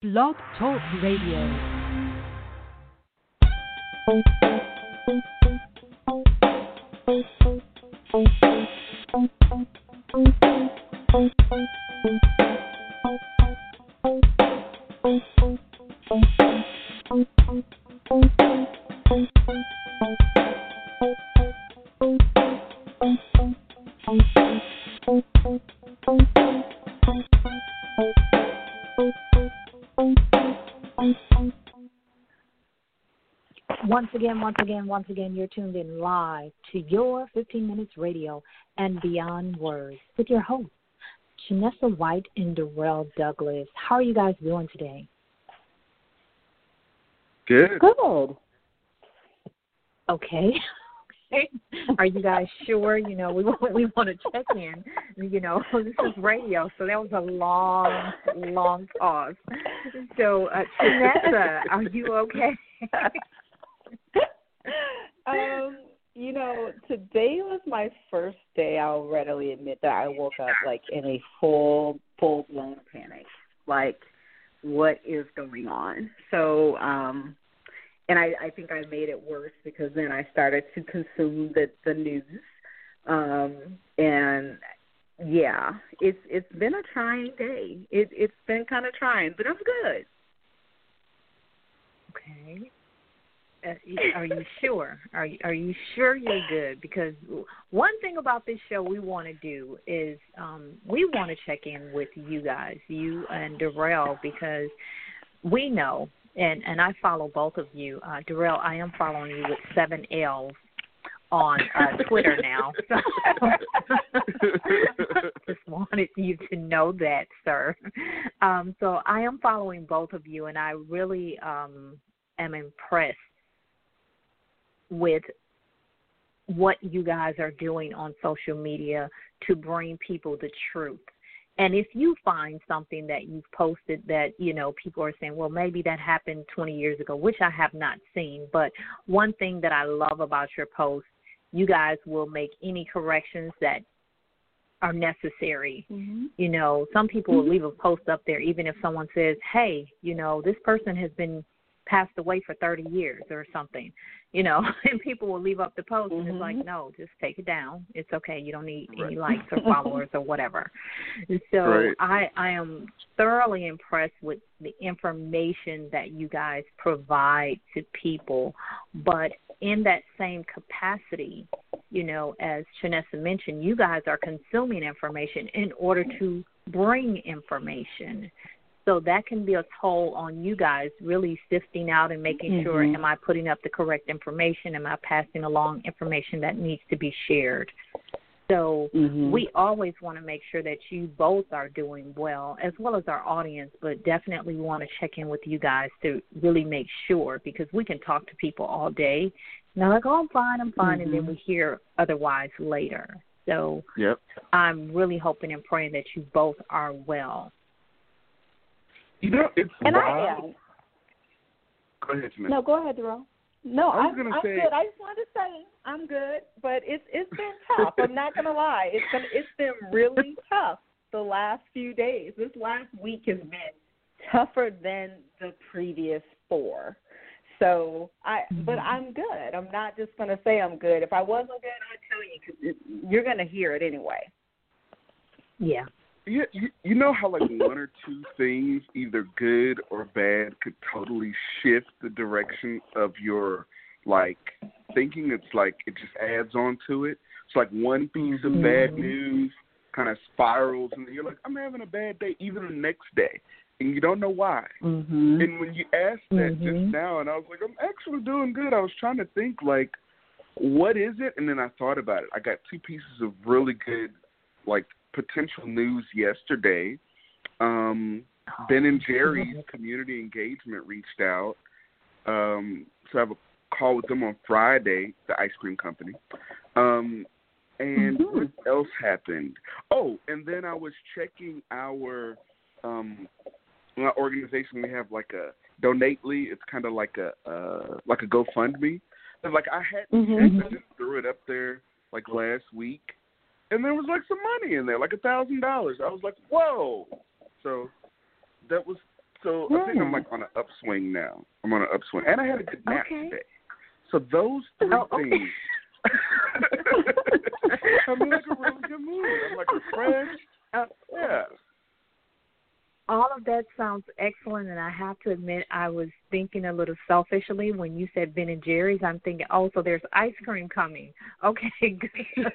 Blog Talk Radio. Once again, once again, once again, you're tuned in live to your 15 Minutes Radio and Beyond Words with your hosts, Chinissa White and Durrel Douglas. How are you guys doing today? Good. Good. Okay. Are you guys sure? You know, we want we want to check in. You know, this is radio, so that was a long, long pause. So, uh, Chinissa, are you okay? Um, you know, today was my first day. I'll readily admit that I woke up like in a full, full blown panic. Like, what is going on? So, um, and I, I think I made it worse because then I started to consume the the news, um, and yeah, it's it's been a trying day. It it's been kind of trying, but I'm good. Okay. Uh, are you sure? Are you, are you sure you're good? Because one thing about this show we want to do is um, we want to check in with you guys, you and Durrel, because we know, and and I follow both of you. Uh, Durrel, I am following you with seven L's on uh, Twitter now. So just wanted you to know that, sir. Um, so I am following both of you, and I really um, am impressed with what you guys are doing on social media to bring people the truth. And if you find something that you've posted that, you know, people are saying, well, maybe that happened 20 years ago, which I have not seen. But one thing that I love about your post, you guys will make any corrections that are necessary. Mm-hmm. You know, some people will leave a post up there even if someone says, hey, you know, this person has been passed away for 30 years or something, you know, and people will leave up the post and it's like, Mhm. no, just take it down. It's okay. You don't need any likes or followers or whatever. And So Right. I I am thoroughly impressed with the information that you guys provide to people, but in that same capacity, you know, as Chinissa mentioned, you guys are consuming information in order to bring information. So that can be a toll on you guys really sifting out and making sure Mhm. am I putting up the correct information? Am I passing along information that needs to be shared? So Mhm. we always want to make sure that you both are doing well, as well as our audience, but definitely want to check in with you guys to really make sure because we can talk to people all day. And they're like, oh, I'm fine, I'm fine, and then Mhm. we hear otherwise later. So Yep. I'm really hoping and praying that you both are well. You know, it's And I wild. am. Go ahead, Chinissa. No, go ahead, Durrel. No, I I'm, gonna I'm say- good. I just wanted to say I'm good, but it's it's been tough. I'm not gonna lie. It's been it's been really tough the last few days. This last week has been tougher than the previous four. So I, but mm-hmm. I'm good. I'm not just gonna say I'm good. If I wasn't good, I'd tell you because you're gonna hear it anyway. Yeah. You, you you know how like one or two things, either good or bad, could totally shift the direction of your like thinking. It's like it just adds on to it. It's like one piece of bad Mhm. news kind of spirals, and you're like, I'm having a bad day, even the next day, and you don't know why. Mhm. And when you asked that Mhm. just now, and I was like, I'm actually doing good. I was trying to think like, what is it? And then I thought about it. I got two pieces of really good, like potential news yesterday. Um, ben and Jerry's community engagement reached out. Um, so I have a call with them on Friday, the ice cream company. Um, and Mhm. what else happened? Oh, and then I was checking our um our organization we have like a donately it's kind of like a uh like a gofundme and like i had Mhm. I just threw it up there like last week and there was like some money in there like a thousand dollars i was like whoa so that was So I think I'm like on an upswing now. I'm on an upswing, and I had a good nap Okay. today. So those three Oh, okay. things. I'm in like a really good mood. I'm like refreshed. Uh, Yeah. All of that sounds excellent, and I have to admit, I was thinking a little selfishly when you said Ben and Jerry's. I'm thinking, oh, so there's ice cream coming. Okay, good.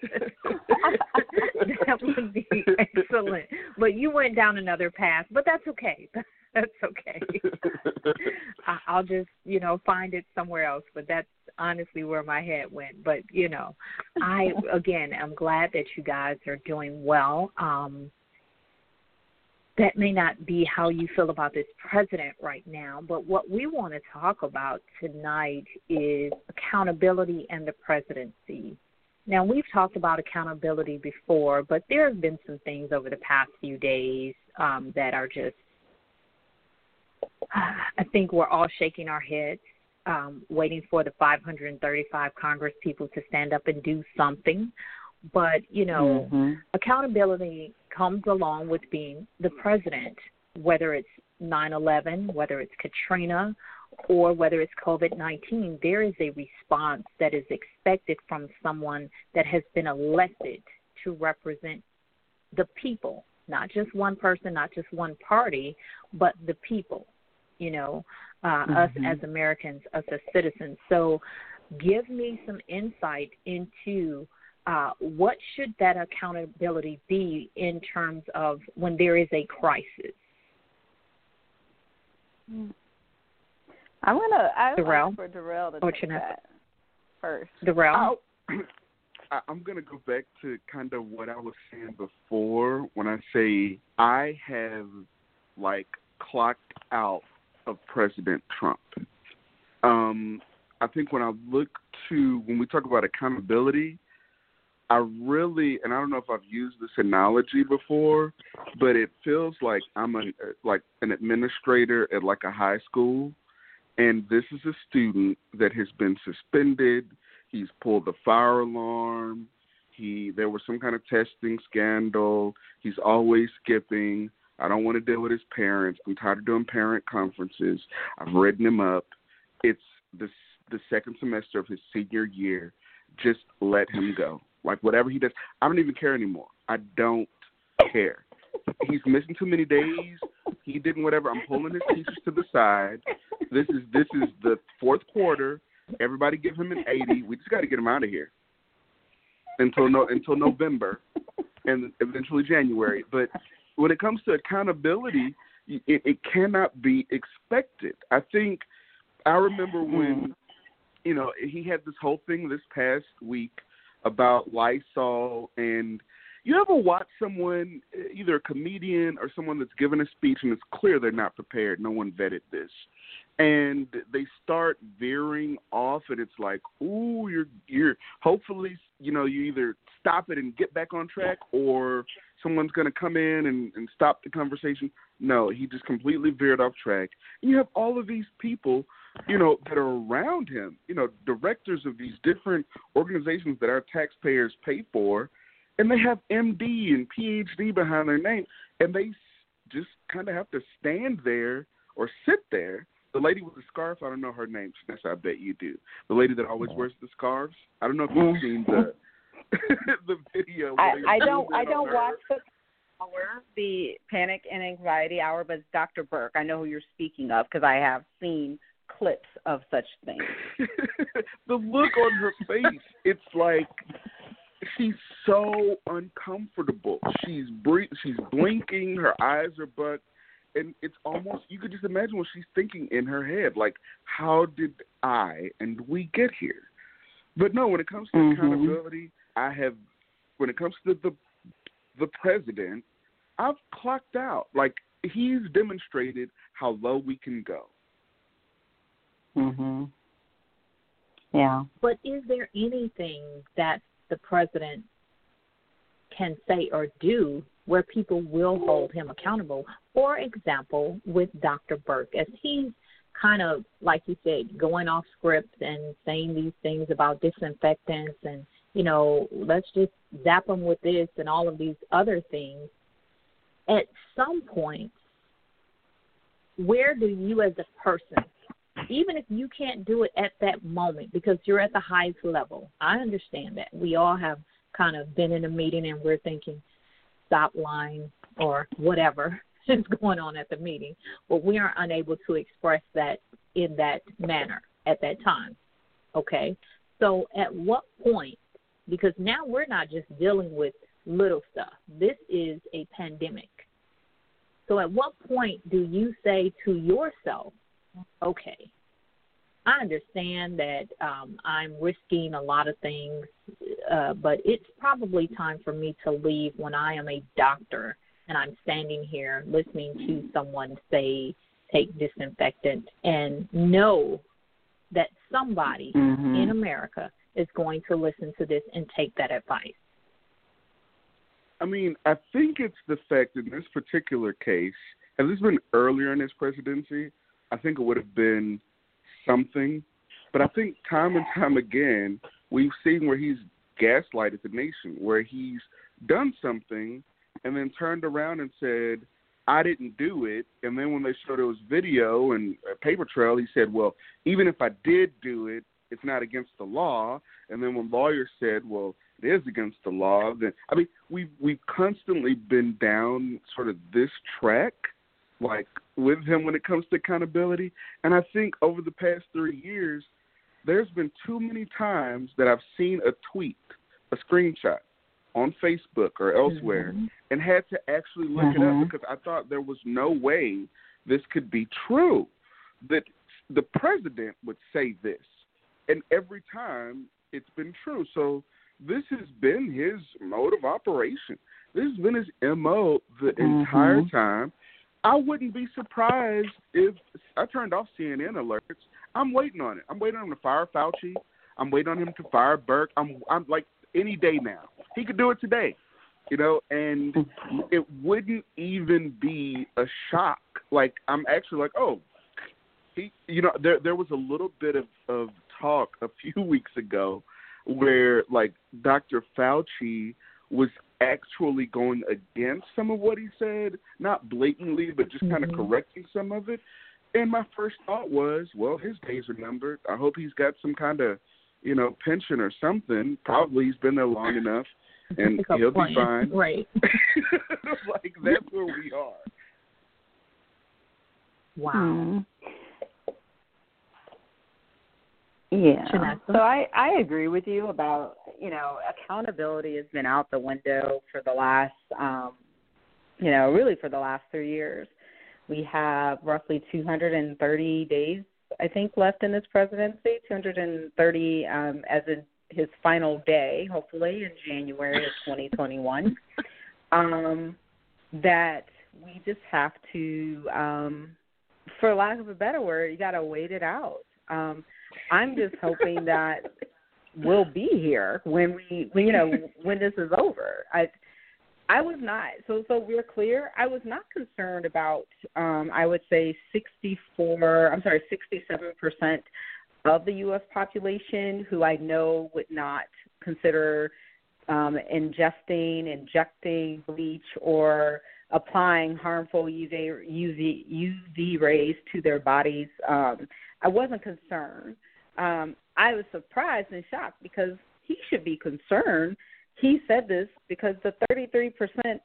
that would be excellent. But you went down another path, but that's okay. That's okay. I'll just, you know, find it somewhere else. But that's honestly where my head went. But you know, I again, I'm glad that you guys are doing well. Um, that may not be how you feel about this president right now, but what we want to talk about tonight is accountability and the presidency. Now, we've talked about accountability before, but there have been some things over the past few days um, that are just, I think we're all shaking our heads, um, waiting for the 535 Congress people to stand up and do something. But, you know, Mhm. accountability comes along with being the president, whether it's 9 11, whether it's Katrina, or whether it's COVID 19. There is a response that is expected from someone that has been elected to represent the people, not just one person, not just one party, but the people, you know, uh, us Mhm. as Americans, us as citizens. So give me some insight into uh, what should that accountability be in terms of when there is a crisis? I'm gonna I Durrel? for Durrel to take that first. Durrel? Oh, I, I'm going to go back to kind of what I was saying before when I say I have like clocked out of President Trump. Um, I think when I look to when we talk about accountability, I really and I don't know if I've used this analogy before, but it feels like I'm a like an administrator at like a high school, and this is a student that has been suspended. He's pulled the fire alarm. He there was some kind of testing scandal. He's always skipping. I don't want to deal with his parents. I'm tired of doing parent conferences. I've written him up. It's the the second semester of his senior year. Just let him go. Like whatever he does, I don't even care anymore. I don't care. He's missing too many days. He didn't whatever. I'm pulling his teachers to the side. This is this is the fourth quarter. Everybody give him an eighty. We just got to get him out of here until no until November, and eventually January. But when it comes to accountability, it, it cannot be expected. I think I remember when mm-hmm. you know he had this whole thing this past week about Lysol and you ever watch someone eh, either a comedian or someone that's given a speech and it's clear they're not prepared no one vetted this and they start veering off and it's like ooh you're you're hopefully you know you either stop it and get back on track or someone's going to come in and, and stop the conversation. No he just completely veered off track. And you have all of these people you know that are around him you know directors of these different organizations that our taxpayers pay for and they have md and phd behind their name and they just kind of have to stand there or sit there the lady with the scarf i don't know her name Vanessa, i bet you do the lady that always wears the scarves i don't know if you've mm-hmm. seen the the video I, I don't I don't her. watch the hour, the panic and anxiety hour, but it's Dr. Birx. I know who you're speaking of because I have seen clips of such things. the look on her face, it's like she's so uncomfortable. She's bre- she's blinking, her eyes are bugged, and it's almost you could just imagine what she's thinking in her head, like how did I and we get here? But no, when it comes to Mhm. accountability, I have when it comes to the the president, I've clocked out. Like he's demonstrated how low we can go. Mhm. Yeah. But is there anything that the president can say or do where people will hold him accountable? For example, with Dr. Birx, as he's kind of, like you said, going off script and saying these things about disinfectants and, you know, let's just zap them with this and all of these other things. At some point, where do you as a person, even if you can't do it at that moment because you're at the highest level, I understand that. We all have kind of been in a meeting and we're thinking, stop lying or whatever is going on at the meeting, but we are unable to express that in that manner at that time. Okay? So at what point, because now we're not just dealing with little stuff, this is a pandemic. So at what point do you say to yourself, okay, I understand that um, I'm risking a lot of things, uh, but it's probably time for me to leave when I am a doctor and I'm standing here listening to someone say, take disinfectant and know that somebody mm-hmm. in America is going to listen to this and take that advice. I mean, I think it's the fact in this particular case, had this been earlier in his presidency, I think it would have been something. But I think time and time again, we've seen where he's gaslighted the nation, where he's done something and then turned around and said, I didn't do it. And then when they showed his video and a paper trail, he said, well, even if I did do it, it's not against the law. And then when lawyers said, well, it is against the law, then I mean we've we've constantly been down sort of this track, like with him when it comes to accountability. And I think over the past three years, there's been too many times that I've seen a tweet, a screenshot on Facebook or elsewhere, mm-hmm. and had to actually look mm-hmm. it up because I thought there was no way this could be true. That the president would say this, and every time it's been true. So this has been his mode of operation. This has been his MO the mm-hmm. entire time. I wouldn't be surprised if I turned off CNN alerts. I'm waiting on it. I'm waiting on him to fire Fauci. I'm waiting on him to fire Birx. I'm I'm like any day now. He could do it today. You know, and it wouldn't even be a shock. Like I'm actually like, oh, he you know, there there was a little bit of, of talk a few weeks ago where like Dr. Fauci was actually going against some of what he said, not blatantly, but just kind of mm-hmm. correcting some of it. And my first thought was, well, his days are numbered. I hope he's got some kind of, you know, pension or something. Probably he's been there long enough, and he'll be fine. Right. like that's where we are. Wow. Mm. Yeah. So I I agree with you about you know accountability has been out the window for the last um you know really for the last three years. We have roughly 230 days I think left in this presidency. 230 um, as in his final day, hopefully in January of 2021. um, that we just have to, um, for lack of a better word, you got to wait it out. Um, I'm just hoping that we'll be here when we, when, you know, when this is over. I, I was not. So, so we're clear. I was not concerned about. Um, I would say 64. I'm sorry, 67 percent of the U.S. population who I know would not consider um, ingesting, injecting bleach, or applying harmful UV, UV, UV rays to their bodies. Um, I wasn't concerned. Um, I was surprised and shocked because he should be concerned. He said this because the 33%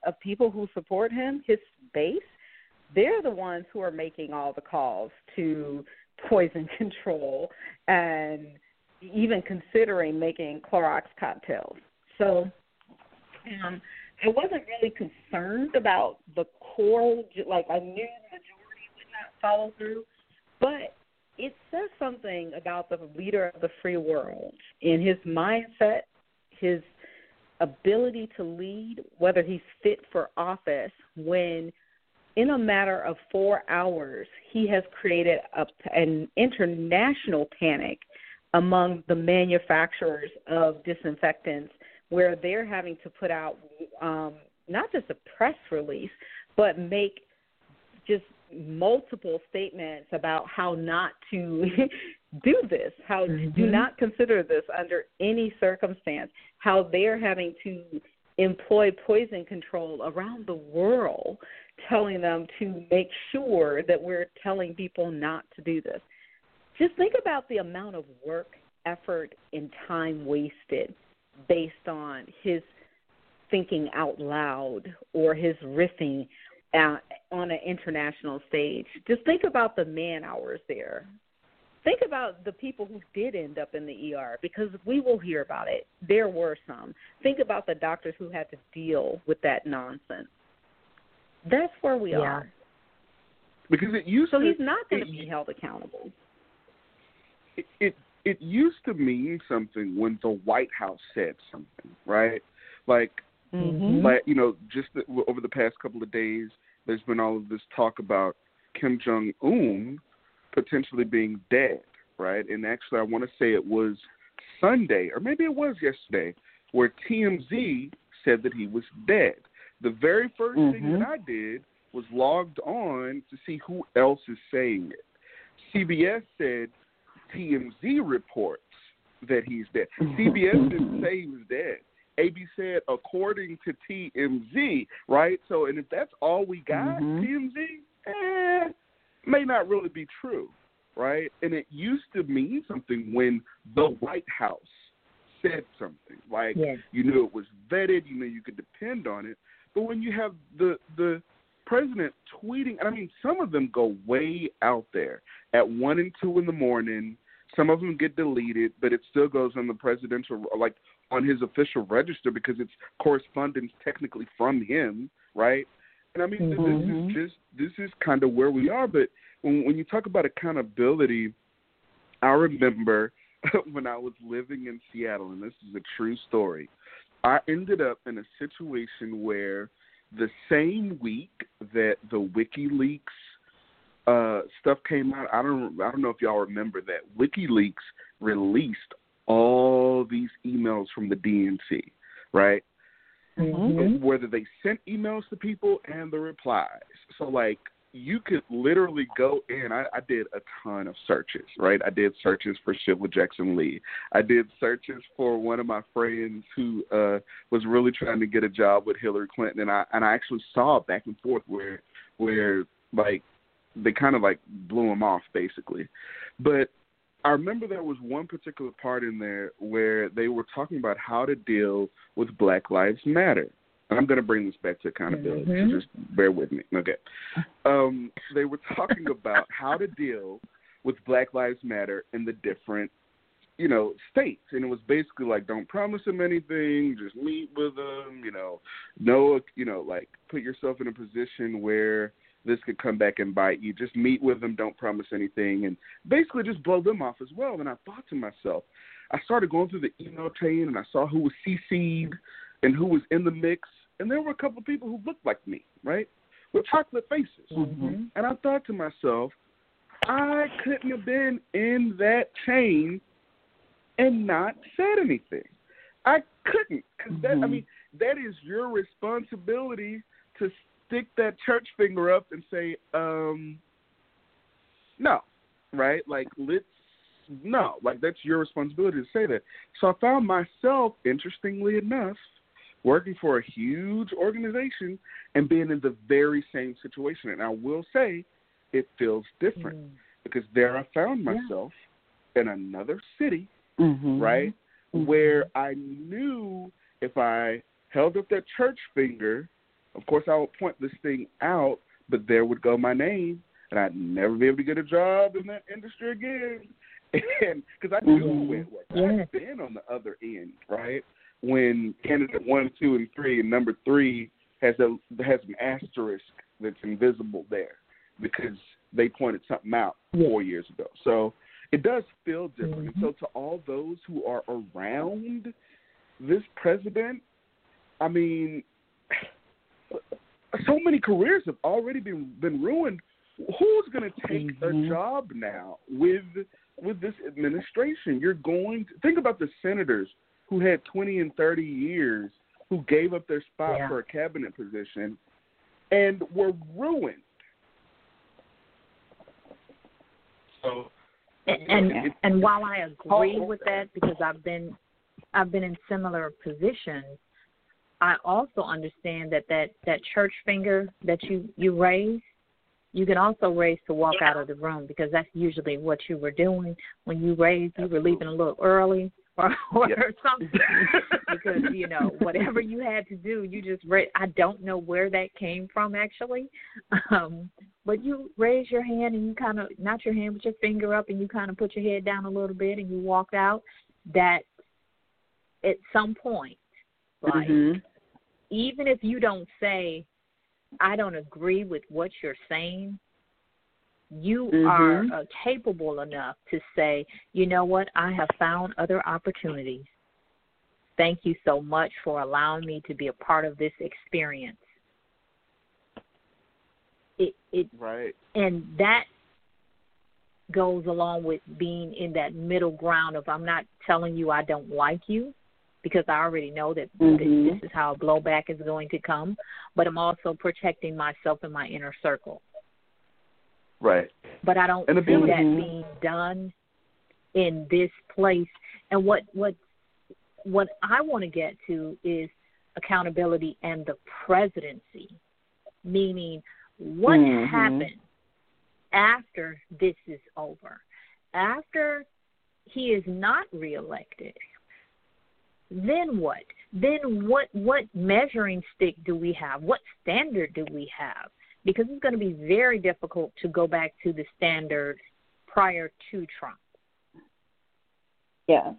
of people who support him, his base, they're the ones who are making all the calls to poison control and even considering making Clorox cocktails. So um, I wasn't really concerned about the core, like I knew the majority would not follow through, but it says something about the leader of the free world in his mindset, his ability to lead, whether he's fit for office, when in a matter of four hours, he has created a, an international panic among the manufacturers of disinfectants where they're having to put out um, not just a press release, but make just multiple statements about how not to do this, how mm-hmm. do not consider this under any circumstance, how they're having to employ poison control around the world telling them to make sure that we're telling people not to do this. Just think about the amount of work, effort, and time wasted based on his thinking out loud or his riffing uh, on an international stage. Just think about the man hours there. Think about the people who did end up in the ER because we will hear about it. There were some. Think about the doctors who had to deal with that nonsense. That's where we yeah. are. Because it used so to, he's not going to be held accountable. It, it it used to mean something when the White House said something, right? Like, mm-hmm. like you know, just the, over the past couple of days, there's been all of this talk about Kim Jong Un potentially being dead, right? And actually, I want to say it was Sunday, or maybe it was yesterday, where TMZ said that he was dead. The very 1st mm-hmm. thing that I did was logged on to see who else is saying it. CBS said TMZ reports that he's dead. CBS didn't say he was dead. AB said according to TMZ, right? So, and if that's all we got, mm-hmm. TMZ, eh, may not really be true, right? And it used to mean something when the White House said something, like yes. you knew it was vetted, you knew you could depend on it. But when you have the the president tweeting, and I mean, some of them go way out there at one and two in the morning. Some of them get deleted, but it still goes on the presidential, like on his official register because it's correspondence technically from him, right? And I mean, mm-hmm. this is just this is kind of where we are. But when when you talk about accountability, I remember when I was living in Seattle, and this is a true story. I ended up in a situation where the same week that the WikiLeaks uh, stuff came out, I don't I don't know if y'all remember that WikiLeaks released all these emails from the DNC, right? Mm-hmm. Whether they sent emails to people and the replies. So like you could literally go in. I, I did a ton of searches, right? I did searches for Sheila Jackson Lee. I did searches for one of my friends who uh was really trying to get a job with Hillary Clinton, and I and I actually saw back and forth where where like they kind of like blew him off basically. But I remember there was one particular part in there where they were talking about how to deal with Black Lives Matter. And I'm going to bring this back to accountability, mm-hmm. so just bear with me. Okay. Um, they were talking about how to deal with Black Lives Matter in the different, you know, states. And it was basically like, don't promise them anything, just meet with them, you know, know, you know, like put yourself in a position where this could come back and bite you. Just meet with them, don't promise anything, and basically just blow them off as well. And I thought to myself, I started going through the email chain and I saw who was CC'd and who was in the mix, and there were a couple of people who looked like me, right, with chocolate faces. Mm-hmm. And I thought to myself, I couldn't have been in that chain and not said anything. I couldn't, because mm-hmm. that I mean that is your responsibility to stick that church finger up and say, um, no, right? Like let's no, like that's your responsibility to say that. So I found myself, interestingly enough, working for a huge organization and being in the very same situation. And I will say, it feels different mm. because there I found myself yeah. in another city, mm-hmm. right, mm-hmm. where I knew if I held up that church finger, of course I would point this thing out, but there would go my name, and I'd never be able to get a job in that industry again. And because I knew mm-hmm. it was, yeah. I've been on the other end, right? When candidate one, two, and three, and number three has a has an asterisk that's invisible there because they pointed something out four years ago. So it does feel different. Mm-hmm. And so to all those who are around this president, I mean, so many careers have already been been ruined. Who's going to take mm-hmm. a job now with with this administration? You're going to think about the senators who had 20 and 30 years who gave up their spot yeah. for a cabinet position and were ruined. So and it, and while I agree with that because I've been I've been in similar positions, I also understand that that that church finger that you you raise, you can also raise to walk out of the room because that's usually what you were doing when you raised. You were leaving a little early or, or Yep. something because you know whatever you had to do, you just ra I don't know where that came from actually, um, but you raised your hand and you kind of not your hand but your finger up and you kind of put your head down a little bit and you walked out. That at some point, like Mhm. even if you don't say, I don't agree with what you're saying, you Mhm. are uh, capable enough to say, you know what, I have found other opportunities. Thank you so much for allowing me to be a part of this experience. It, it Right. and that goes along with being in that middle ground of I'm not telling you I don't like you because I already know that th- Mhm. this is how blowback is going to come, but I'm also protecting myself and my inner circle. Right. But I don't And see that being done in this place. And what what what I want to get to is accountability and the presidency, meaning what Mhm. happens after this is over, after he is not reelected. Then what? Then what? What measuring stick do we have? What standard do we have? Because it's going to be very difficult to go back to the standard prior to Trump. Yeah.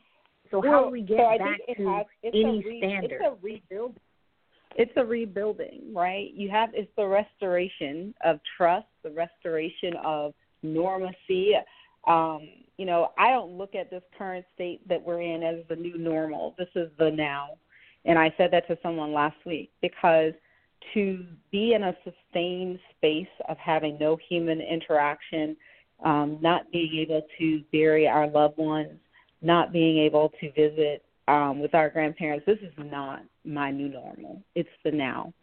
So how do we get so back to has, any a re, standard? It's a rebuild. It's a rebuilding, right? You have it's the restoration of trust, the restoration of normacy. Um, you know, I don't look at this current state that we're in as the new normal. This is the now. And I said that to someone last week because to be in a sustained space of having no human interaction, um, not being able to bury our loved ones, not being able to visit um, with our grandparents, this is not my new normal. It's the now.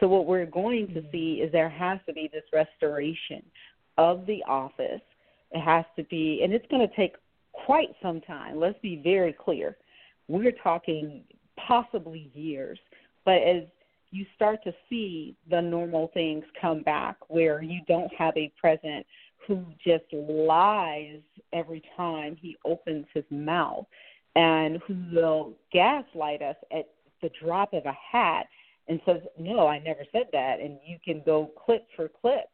So what we're going to see is there has to be this restoration of the office. It has to be, and it's going to take quite some time. Let's be very clear. We're talking possibly years, but as you start to see the normal things come back where you don't have a president who just lies every time he opens his mouth and who will gaslight us at the drop of a hat and says, No, I never said that and you can go clip for clip.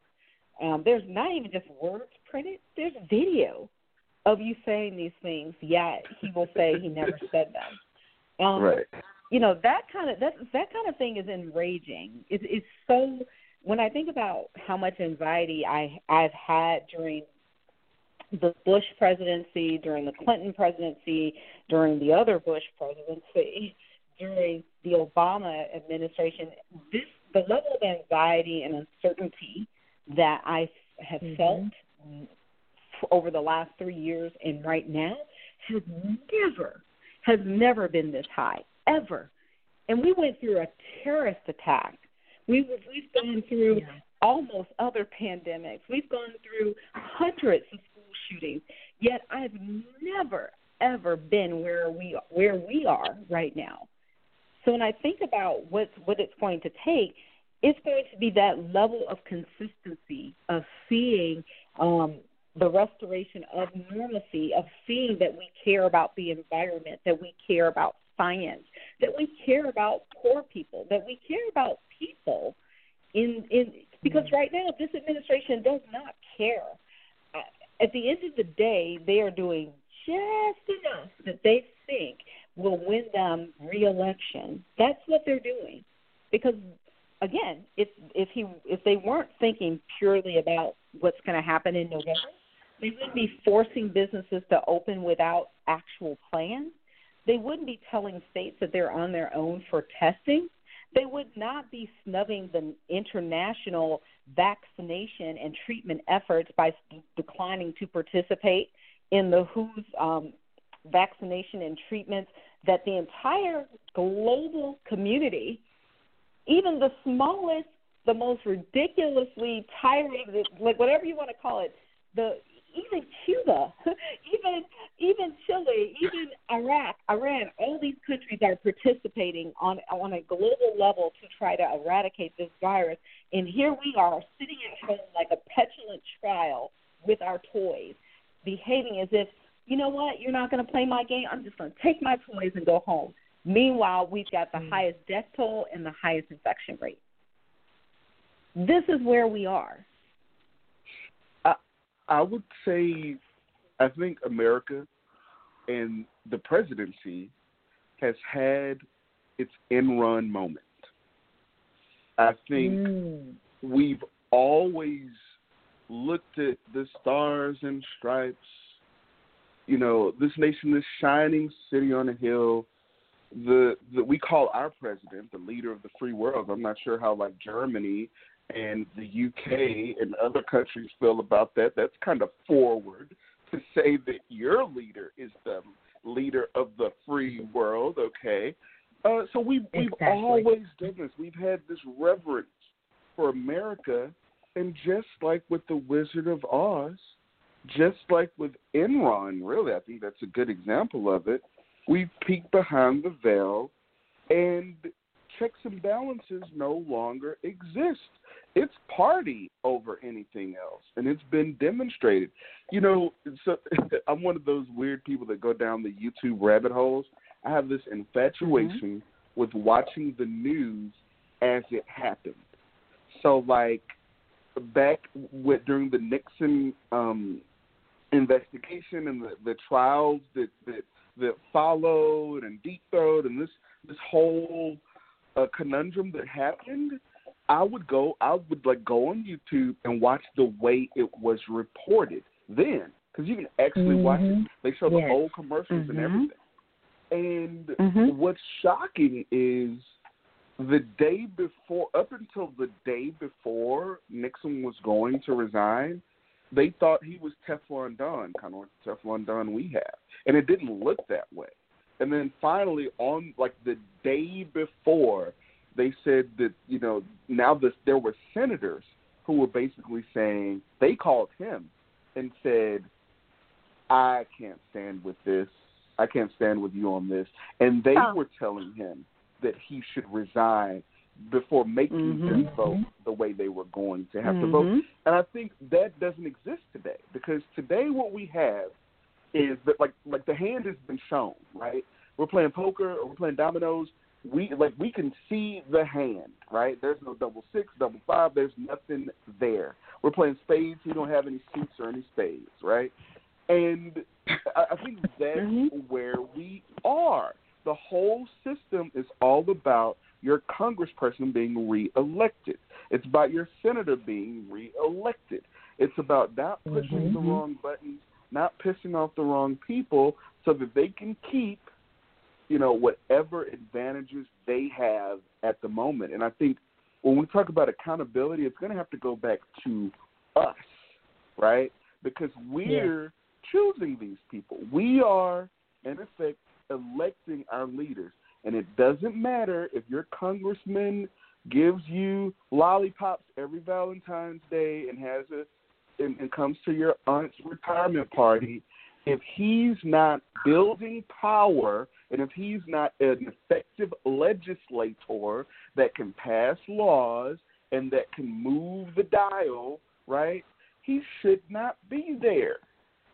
Um, there's not even just words printed, there's video of you saying these things, yet he will say he never said them. Um, Right. you know that kind of that that kind of thing is enraging. It's it's so when I think about how much anxiety I I've had during the Bush presidency, during the Clinton presidency, during the other Bush presidency, during the Obama administration, this the level of anxiety and uncertainty that I have Mhm. felt f- over the last three years and right now has never has never been this high ever. And we went through a terrorist attack. We we've gone through Yeah. almost other pandemics. We've gone through hundreds of school shootings. Yet I've never ever been where we where we are right now. So when I think about what what it's going to take, it's going to be that level of consistency of seeing um, the restoration of normalcy, of seeing that we care about the environment, that we care about science, that we care about poor people, that we care about people. In in because right now this administration does not care. Uh, At the end of the day, they are doing just enough that they think will win them reelection. That's what they're doing. Because again, if if he if they weren't thinking purely about what's going to happen in November, they wouldn't be forcing businesses to open without actual plans. They wouldn't be telling states that they're on their own for testing. They would not be snubbing the international vaccination and treatment efforts by declining to participate in the WHO's um, vaccination and treatments that the entire global community, even the smallest, the most ridiculously tirade, like whatever you want to call it, the even Cuba, even even Chile, even Iraq, Iran, all these countries are participating on on a global level to try to eradicate this virus. And here we are sitting at home like a petulant child with our toys, behaving as if, you know what, you're not going to play my game. I'm just going to take my toys and go home. Meanwhile, we've got the mm. highest death toll and the highest infection rate. This is where we are. I, I would say, I think America and the presidency has had its Enron moment. I think mm. we've always looked at the stars and stripes. You know, this nation, this shining city on a hill. The, the we call our president the leader of the free world. I'm not sure how like Germany and the UK and other countries feel about that. That's kind of forward to say that your leader is the leader of the free world. Okay, uh, so we we've exactly. always done this. We've had this reverence for America, and just like with the Wizard of Oz, just like with Enron, really, I think that's a good example of it. We peek behind the veil, and checks and balances no longer exist it's party over anything else, and it's been demonstrated. You know, so I'm one of those weird people that go down the YouTube rabbit holes. I have this infatuation mm-hmm. with watching the news as it happened. So, like back with during the Nixon um, investigation and the, the trials that, that that followed, and Deep Throat, and this this whole uh, conundrum that happened I would go, I would like go on YouTube and watch the way it was reported then, because you can actually mm-hmm. watch it. Mm-hmm. They show yes. the old commercials mm-hmm. and everything. And mm-hmm. what's shocking is the day before, up until the day before Nixon was going to resign, they thought he was Teflon Don, kind of like Teflon Don we have, and it didn't look that way. And then finally, on like the day before they said that you know now this there were senators who were basically saying they called him and said, "I can't stand with this. I can't stand with you on this," and they oh. were telling him that he should resign before making mm-hmm. them vote the way they were going to have mm-hmm. to vote. Mm-hmm. And I think that doesn't exist today because today what we have is that like like the hand has been shown, right? We're playing poker or we're playing dominoes we like we can see the hand, right? There's no double six, double five. There's nothing there. We're playing spades. We don't have any suits or any spades, right? And I, I think that's mm-hmm. where we are. The whole system is all about your congressperson being reelected. It's about your senator being reelected. It's about not pushing mm-hmm. the wrong buttons, not pissing off the wrong people, so that they can keep you know, whatever advantages they have at the moment. And I think when we talk about accountability, it's going to have to go back to us, right? Because we're yeah. choosing these people. We are, in effect, electing our leaders. And it doesn't matter if your congressman gives you lollipops every Valentine's Day and has a and, and comes to your aunt's retirement party. If he's not building power and if he's not an effective legislator that can pass laws and that can move the dial, right, he should not be there.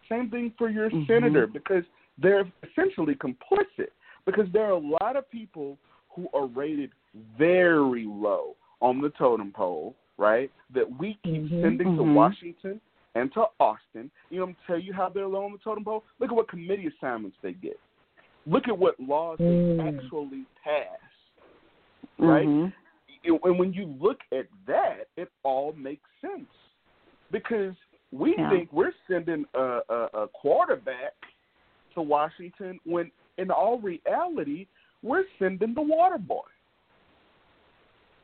Same thing for your mm-hmm. senator because they're essentially complicit because there are a lot of people who are rated very low on the totem pole, right, that we keep mm-hmm. sending mm-hmm. to Washington and to Austin. You know, I'm tell you how they're low on the totem pole. Look at what committee assignments they get look at what laws mm. they actually pass, right? Mm-hmm. And when you look at that, it all makes sense because we yeah. think we're sending a, a, a quarterback to Washington when, in all reality, we're sending the water boy.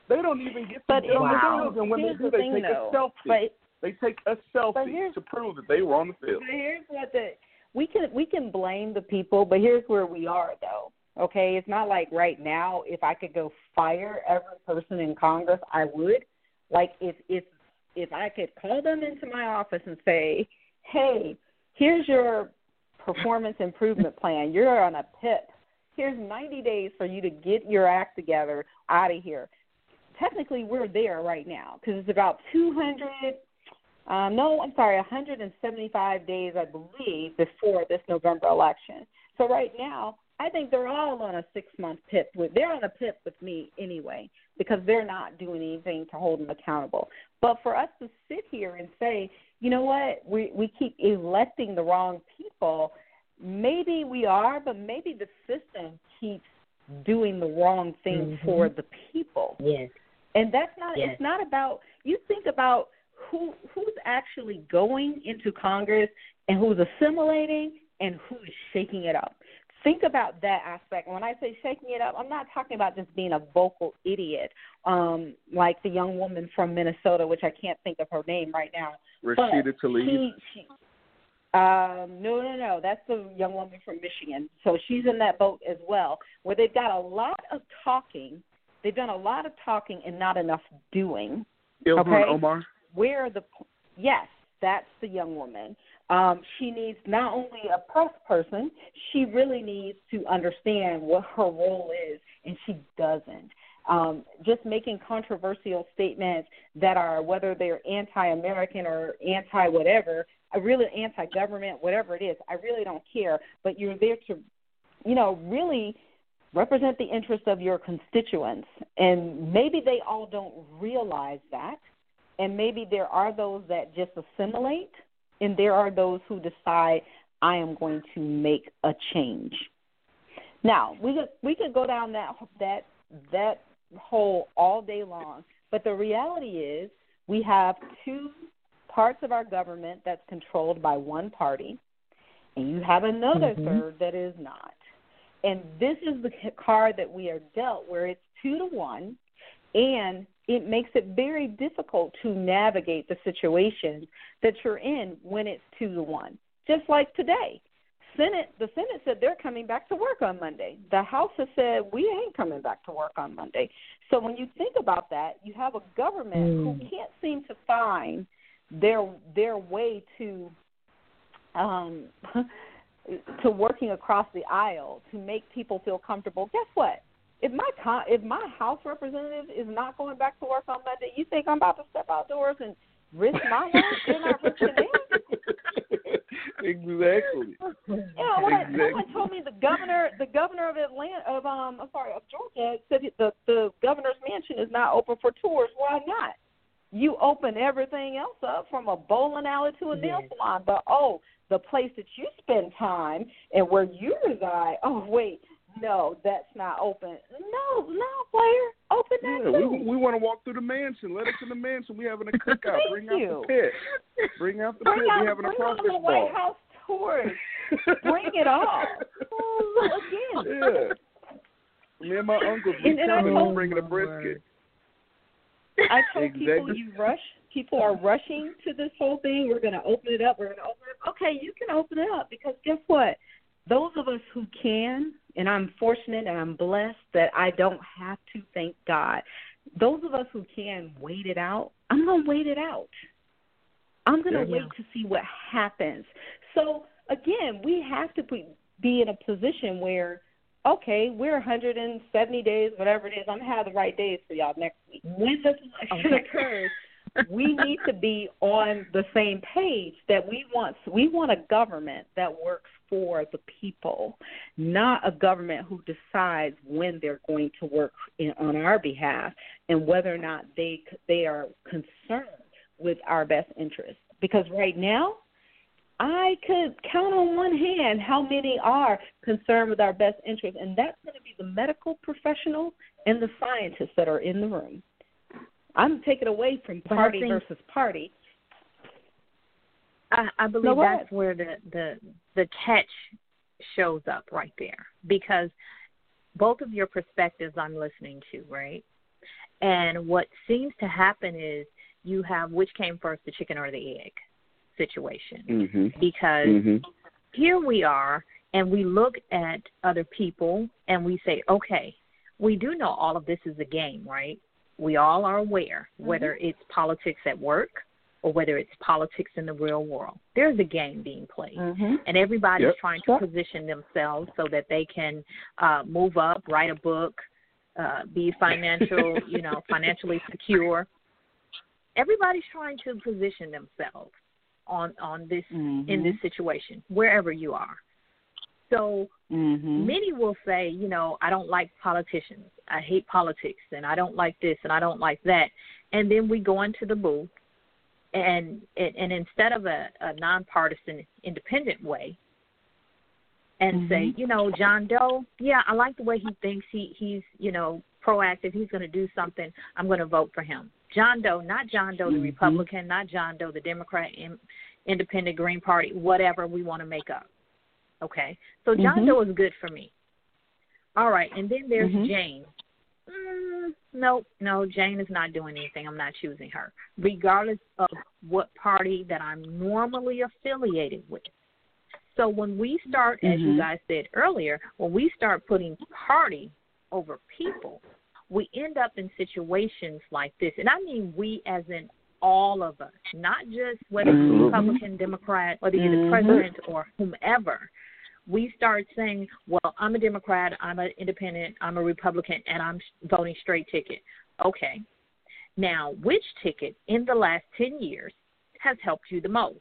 They don't even get to but get on wow. the field, and when here's they do, the they thing, take though. a selfie. But, they take a selfie to prove that they were on the field. But here's what the we can we can blame the people, but here's where we are though. Okay, it's not like right now if I could go fire every person in Congress, I would. Like if if if I could call them into my office and say, "Hey, here's your performance improvement plan. You're on a PIP. Here's 90 days for you to get your act together out of here. Technically, we're there right now because it's about 200. Um, no, I'm sorry, 175 days, I believe, before this November election. So right now, I think they're all on a six month PIP. With they're on a PIP with me anyway because they're not doing anything to hold them accountable. But for us to sit here and say, you know what, we we keep electing the wrong people. Maybe we are, but maybe the system keeps doing the wrong thing mm-hmm. for the people. Yes. And that's not yes. it's not about you think about who who's actually going into Congress and who's assimilating and who is shaking it up think about that aspect. When I say shaking it up, I'm not talking about just being a vocal idiot, um, like the young woman from Minnesota, which I can't think of her name right now. Rashida but Tlaib. She, she, um, no, no, no. That's the young woman from Michigan. So she's in that boat as well, where they've got a lot of talking. They've done a lot of talking and not enough doing. Ilhan okay? Omar. Where the yes, that's the young woman. Um, she needs not only a press person, she really needs to understand what her role is, and she doesn't. Um, just making controversial statements that are whether they're anti-American or anti-whatever, I really anti-government, whatever it is, I really don't care. But you're there to, you know, really represent the interests of your constituents, and maybe they all don't realize that, and maybe there are those that just assimilate and there are those who decide I am going to make a change. Now we could we could go down that that that hole all day long, but the reality is we have two parts of our government that's controlled by one party, and you have another mm-hmm. third that is not. And this is the card that we are dealt where it's two to one, and it makes it very difficult to navigate the situations that you're in when it's two to one. Just like today, Senate the Senate said they're coming back to work on Monday. The House has said we ain't coming back to work on Monday. So when you think about that, you have a government mm. who can't seem to find their their way to um to working across the aisle to make people feel comfortable. Guess what? If my con- if my House representative is not going back to work on Monday, you think I'm about to step outdoors and risk my life? They're not risking theirs. exactly. You know what? Exactly. Someone told me the governor, the governor of Atlanta, of um, I'm sorry, of Georgia, said the the governor's mansion is not open for tours. Why not? You open everything else up from a bowling alley to a nail salon, but oh, the place that you spend time and where you reside. Oh wait, no, that's not open. No, no, player, open that yeah, too. we we want to walk through the mansion. Let us in the mansion. We having a cookout. bring you. out the pit. Bring out the bring pit. Out, we having a crawfish ball. White House tours. bring it all. Oh, again. Yeah. Me and my uncles, we and, and coming. told, bringing a brisket. I told exactly. people you rush. People are rushing to this whole thing. We're going to open it up. We're going to open it up. Okay, you can open it up because guess what? Those of us who can and I'm fortunate and I'm blessed that I don't have to thank God. Those of us who can wait it out, I'm going to wait it out. I'm going to yeah. wait to see what happens. So again, we have to be in a position where okay, we're 170 days, whatever it is. I'm gonna have the right days for y'all next week. When this election okay. occurs, we need to be on the same page that we want we want a government that works for the people, not a government who decides when they're going to work in, on our behalf and whether or not they they are concerned with our best interests. Because right now, I could count on one hand how many are concerned with our best interests, and that's going to be the medical professional and the scientists that are in the room. I'm taking away from party versus party. I, I believe no, that's where the the the catch shows up right there because both of your perspectives I'm listening to, right? And what seems to happen is you have which came first, the chicken or the egg situation. Mm-hmm. Because mm-hmm. here we are and we look at other people and we say, okay, we do know all of this is a game, right? We all are aware, mm-hmm. whether it's politics at work or whether it's politics in the real world. There's a game being played, Mhm. and everybody's Yep. trying to Yep. position themselves so that they can uh, move up, write a book, uh, be financial, you know, financially secure. Everybody's trying to position themselves on on this in Mhm. this situation, wherever you are. So Mhm. many will say, you know, I don't like politicians. I hate politics and I don't like this and I don't like that. And then we go into the booth and and, instead of a, a nonpartisan independent way and say, Mhm. you know, John Doe, yeah, I like the way he thinks he he's, you know, proactive, he's going to do something, I'm going to vote for him. John Doe, not John Doe the Mhm. Republican, not John Doe the Democrat, in, Independent Green Party, whatever we want to make up. Okay, so John Mhm. Doe is good for me. All right, and then there's Mhm. Jane. Mm, nope, no, Jane is not doing anything. I'm not choosing her, regardless of what party that I'm normally affiliated with. So when we start, as you Mhm. guys said earlier, when we start putting party over people, we end up in situations like this. And I mean we as in all of us, not just whether Mhm. you're Republican, Democrat, whether you're the Mhm. president or whomever. We start saying, well, I'm a Democrat, I'm an independent, I'm a Republican, and I'm voting straight ticket. Okay. Now, which ticket in the last 10 years has helped you the most?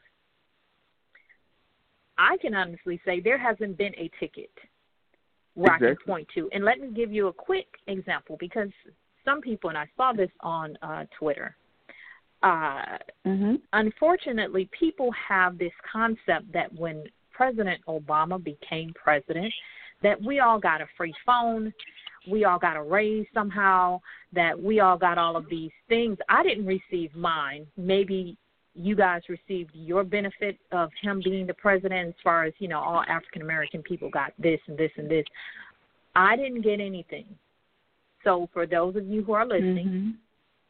I can honestly say there hasn't been a ticket where I can point to. And let me give you a quick example because some people, and I saw this on uh, Twitter, uh, Mhm. unfortunately, people have this concept that when President Obama became president, that we all got a free phone, we all got a raise somehow, that we all got all of these things. I didn't receive mine. Maybe you guys received your benefit of him being the president as far as, you know, all African American people got this and this and this. I didn't get anything. So for those of you who are listening, Mhm.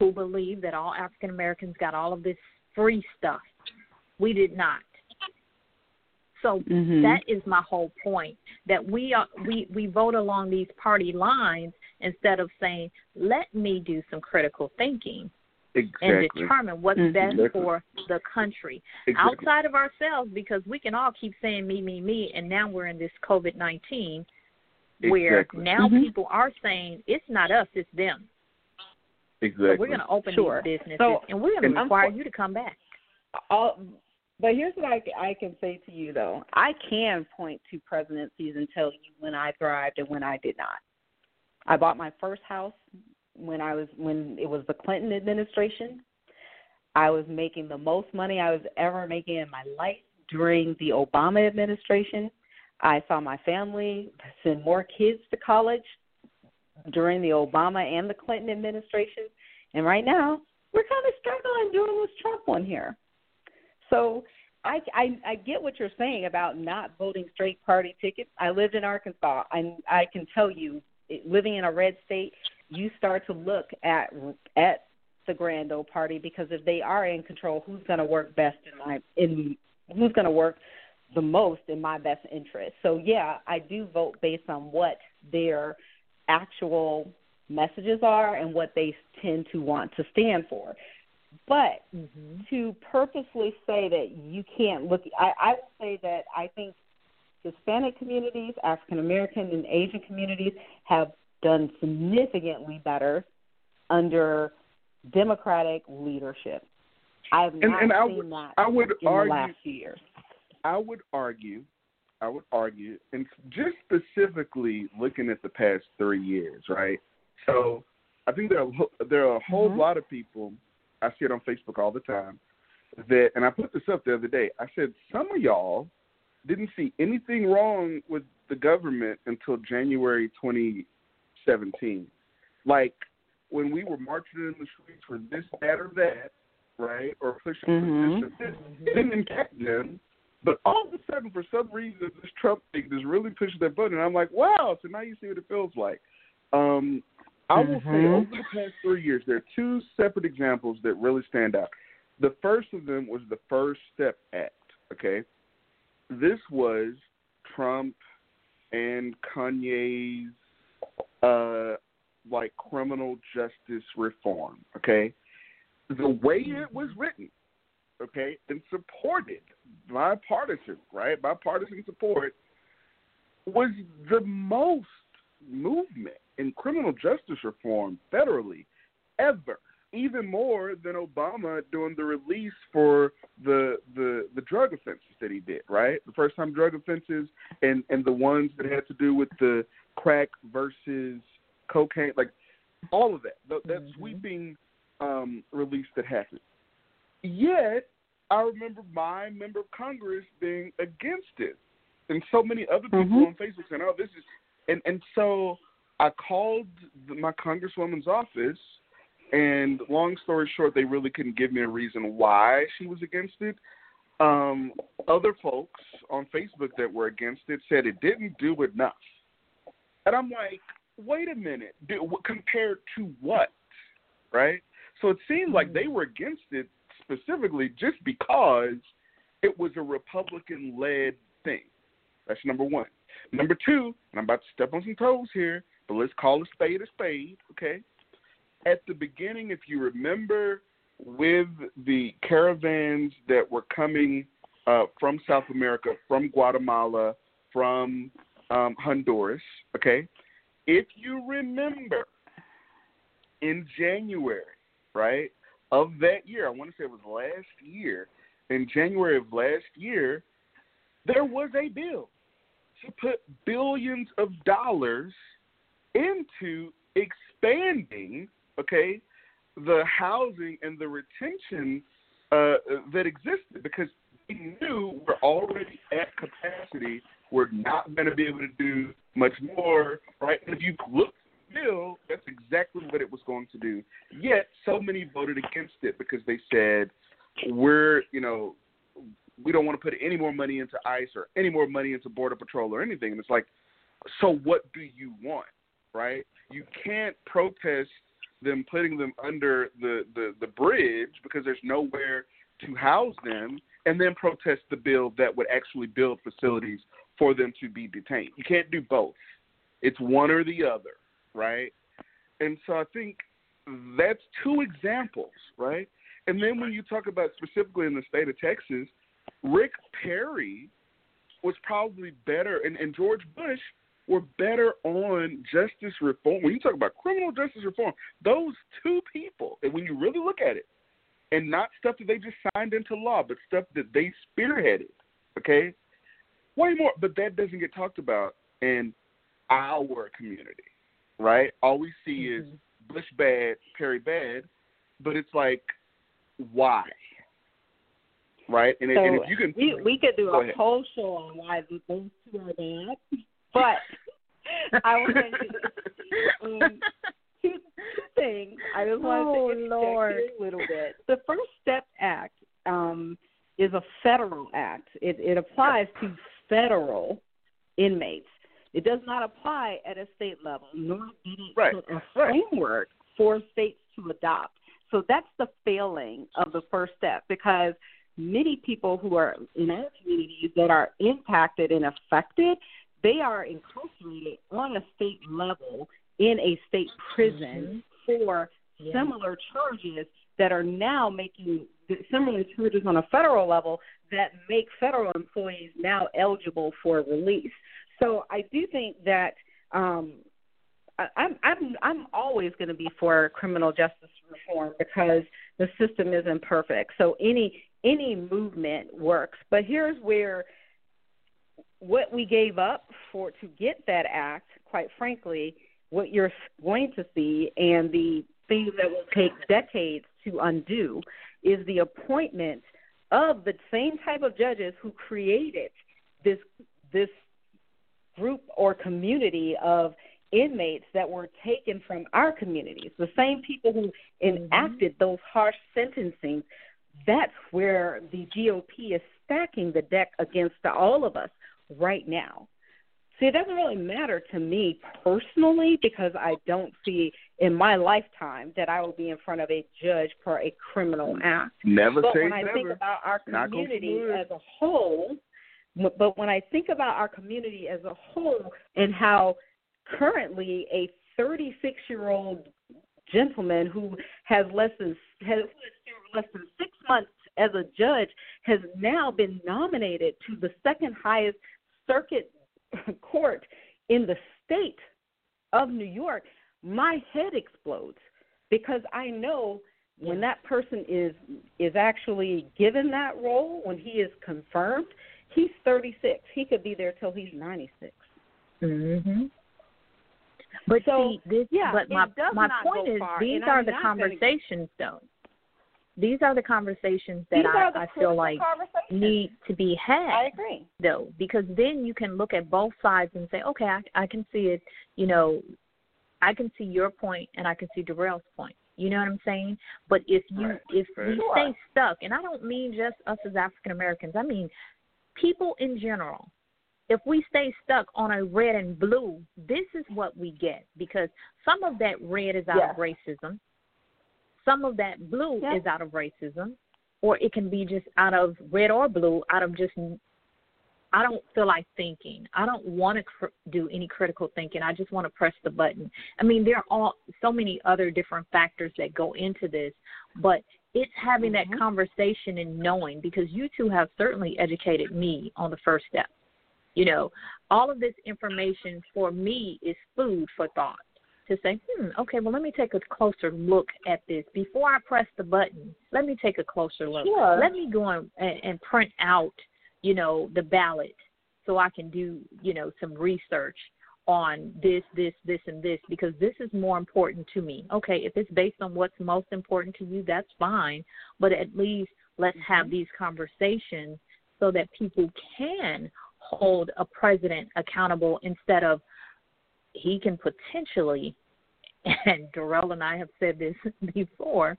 who believe that all African Americans got all of this free stuff. We did not. So Mhm. that is my whole point. That we are we we vote along these party lines instead of saying, "Let me do some critical thinking and determine what's Mhm. best Exactly. for the country." Exactly. Outside of ourselves, because we can all keep saying me, me, me, and now we're in this COVID nineteen, where Exactly. now Mhm. people are saying it's not us, it's them. Exactly. So we're going to open Sure. these businesses, So, and we're going to I'm require you to come back. all but here's what I, I can say to you though. I can point to presidencies and tell you when i thrived and when i did not. I bought my first house when i was when it was the clinton administration. I was making the most money i was ever making in my life during the obama administration. I saw my family send more kids to college during the obama and the clinton administration. And right now we're kind of struggling doing this trump one here so I, I I get what you're saying about not voting straight party tickets. I lived in Arkansas, and I can tell you, living in a red state, you start to look at at the Grand Old Party because if they are in control, who's going to work best in my in who's going to work the most in my best interest. So yeah, I do vote based on what their actual messages are and what they tend to want to stand for. But Mm-hmm. to purposely say that you can't look I, I would say that I think Hispanic communities, African American and Asian communities have done significantly better under democratic leadership. I have And- not and I seen would- that I would in argue- the last few years. I would argue, I would argue, and just specifically looking at the past three years, right? So I think there are there are a whole Mhm. lot of people. I see it on Facebook all the time. That, and I put this up the other day. I said some of y'all didn't see anything wrong with the government until January 2017. Like when we were marching in the streets for this, that, or that, right? Or pushing Mhm. for this or this. Didn't impact them. But all of a sudden, for some reason, this Trump thing just really pushes that button. And I'm like, wow, so now you see what it feels like. Um, I will say, Mhm. over the past three years, there are two separate examples that really stand out. The first of them was the First Step Act, okay? This was Trump and Kanye's, uh, like, criminal justice reform, okay? The way it was written, okay, and supported bipartisan, right, bipartisan support, was the most movement in criminal justice reform federally ever even more than Obama doing the release for the the the drug offenses that he did, right? The first time drug offenses and and the ones that had to do with the crack versus cocaine, like all of that, that, that mm-hmm. sweeping um, release that happened. Yet, I remember my member of Congress being against it, and so many other people mm-hmm. on Facebook saying, "Oh, this is," and and so I called the, my congresswoman's office and long story short, they really couldn't give me a reason why she was against it. Um, other folks on Facebook that were against it said it didn't do enough. And I'm like, wait a minute, do, compared to what? Right? So it seemed like they were against it specifically just because it was a Republican led thing. That's number one. Number two, and I'm about to step on some toes here, but let's call a spade a spade, okay? at the beginning, if you remember, with the caravans that were coming uh, from South America, from Guatemala, from um, Honduras, okay, if you remember in January, right, of that year, I want to say it was last year, in January of last year, there was a bill put billions of dollars into expanding okay, the housing and the retention uh, that existed because we knew we're already at capacity. We're not going to be able to do much more, right? And if you look bill, that's exactly what it was going to do. Yet, so many voted against it because they said, we're, you know, we don't want to put any more money into ICE or any more money into Border Patrol or anything. And it's like, so what do you want, right? You can't protest them putting them under the, the, the bridge because there's nowhere to house them and then protest the bill that would actually build facilities for them to be detained. You can't do both. It's one or the other, right? And so I think that's two examples, right? And then when you talk about specifically in the state of Texas, Rick Perry was probably better, and, and George Bush were better on justice reform. When you talk about criminal justice reform, those two people, and when you really look at it, and not stuff that they just signed into law, but stuff that they spearheaded, okay? Way more, but that doesn't get talked about in our community, right? All we see mm-hmm. is Bush bad, Perry bad, but it's like, why? Right? And, so and if you can, we we could do a ahead. whole show on why those two are bad. But I want to um, two, two things. I just want oh, to Lord. a little bit. The First Step Act um, is a federal act. It, it applies to federal inmates. It does not apply at a state level, nor did it right. put a framework for states to adopt. So that's the failing of the first step because many people who are in our communities that are impacted and affected they are incarcerated on a state level in a state prison mm-hmm. for yeah. similar charges that are now making similar charges on a federal level that make federal employees now eligible for release. So I do think that um, I, I'm I'm I'm always going to be for criminal justice reform because the system isn't perfect. So any any movement works. But here's where what we gave up for to get that act, quite frankly, what you're going to see and the things that will take decades to undo is the appointment of the same type of judges who created this this group or community of inmates that were taken from our communities, the same people who mm-hmm. enacted those harsh sentencing, that's where the GOP is stacking the deck against all of us right now. See, it doesn't really matter to me personally because I don't see in my lifetime that I will be in front of a judge for a criminal act. Never but when I never. think about our community as a whole, but when I think about our community as a whole and how currently a 36 year old gentleman who has less than has less than six months as a judge has now been nominated to the second highest circuit court in the state of New York, my head explodes because I know when that person is is actually given that role, when he is confirmed, he's 36. He could be there till he's 96. Mhm. But So, see, this. yeah, but my my point is, far, these are the conversations, though. These are the conversations that These I, I feel like need to be had. I agree. though, because then you can look at both sides and say, okay, I, I can see it. You know, I can see your point and I can see Durrel's point. You know what I'm saying? But if you Right. if Right. we Sure. stay stuck, and I don't mean just us as African Americans, I mean people in general. If we stay stuck on a red and blue, this is what we get because some of that red is out of Yes. racism, some of that blue Yep. is out of racism, or it can be just out of red or blue, out of just I don't feel like thinking. I don't want to cr- do any critical thinking. I just want to press the button. I mean, there are all so many other different factors that go into this, but it's having Mhm. that conversation and knowing because you two have certainly educated me on the first step. You know, all of this information for me is food for thought to say, hmm, okay, well, let me take a closer look at this before I press the button. Let me take a closer look. Sure. Let me go and, and print out you know, the ballot so I can do, you know, some research on this, this, this, and this because this is more important to me. Okay, if it's based on what's most important to you, that's fine. But at least let's have these conversations so that people can hold a president accountable instead of he can potentially, and Durrel and I have said this before,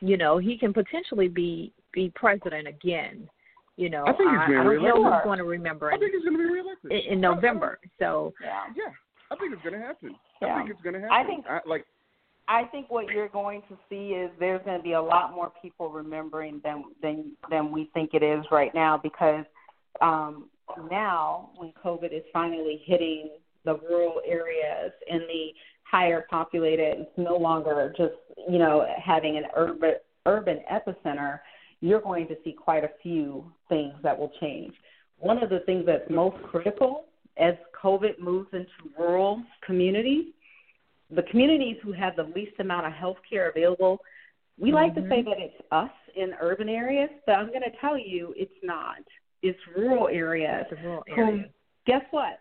you know, he can potentially be be president again. You know, I think he's I, being I don't know reelected. who's going to remember I in, think he's going to be reelected. in, in November. So Yeah. Yeah, I think it's going to happen. Yeah. I think it's going to happen. I think- I, like I think what you're going to see is there's going to be a lot more people remembering than than than we think it is right now because um, now when COVID is finally hitting the rural areas and the higher populated, it's no longer just you know having an urban urban epicenter. You're going to see quite a few things that will change. One of the things that's most critical as COVID moves into rural communities the communities who have the least amount of health care available, we like to say mm-hmm. that it's us in urban areas, but I'm going to tell you it's not. It's rural areas. it's rural Who, guess what?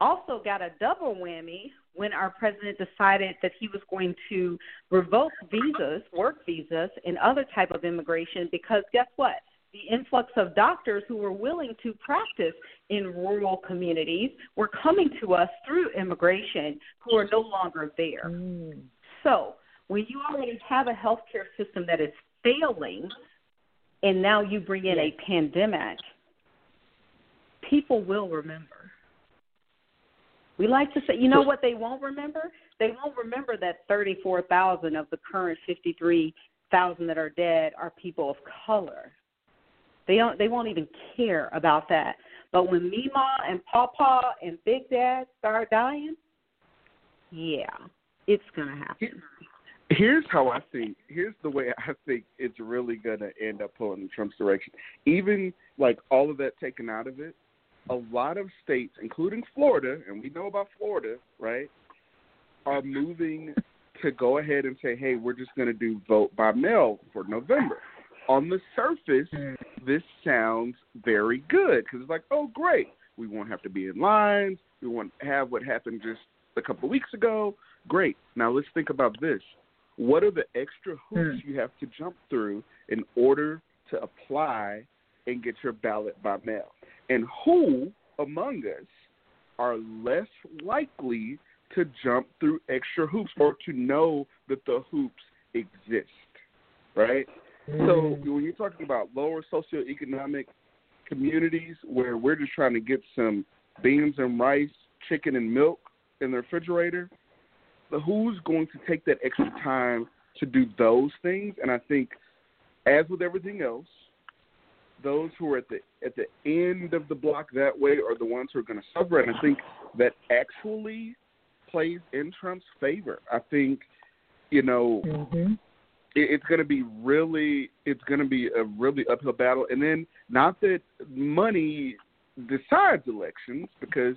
Also got a double whammy when our president decided that he was going to revoke visas, work visas, and other type of immigration because guess what? The influx of doctors who were willing to practice in rural communities were coming to us through immigration who are no longer there. Mm. So when you already have a healthcare system that is failing, and now you bring in a pandemic, people will remember. We like to say, you know what they won't remember? They won't remember that 34,000 of the current 53,000 that are dead are people of color. They don't. They won't even care about that. But when Mima and Papa and Big Dad start dying, yeah, it's gonna happen. here's how I think. Here's the way I think it's really gonna end up pulling in Trump's direction. Even like all of that taken out of it, a lot of states, including Florida, and we know about Florida, right, are moving to go ahead and say, "Hey, we're just gonna do vote by mail for November." On the surface, hmm. this sounds very good because it's like, "Oh, great, we won't have to be in lines. We won't have what happened just a couple of weeks ago. Great. Now let's think about this. What are the extra hoops hmm. you have to jump through in order to apply and get your ballot by mail? And who among us are less likely to jump through extra hoops or to know that the hoops exist? Right? So mm-hmm. when you're talking about lower socioeconomic communities where we're just trying to get some beans and rice, chicken and milk in the refrigerator, who's going to take that extra time to do those things? And I think, as with everything else, those who are at the at the end of the block that way are the ones who are going to suffer. And I think that actually plays in Trump's favor. I think, you know, hmm it, it's going to be really it's going to be a really uphill battle. And then not that money decides elections because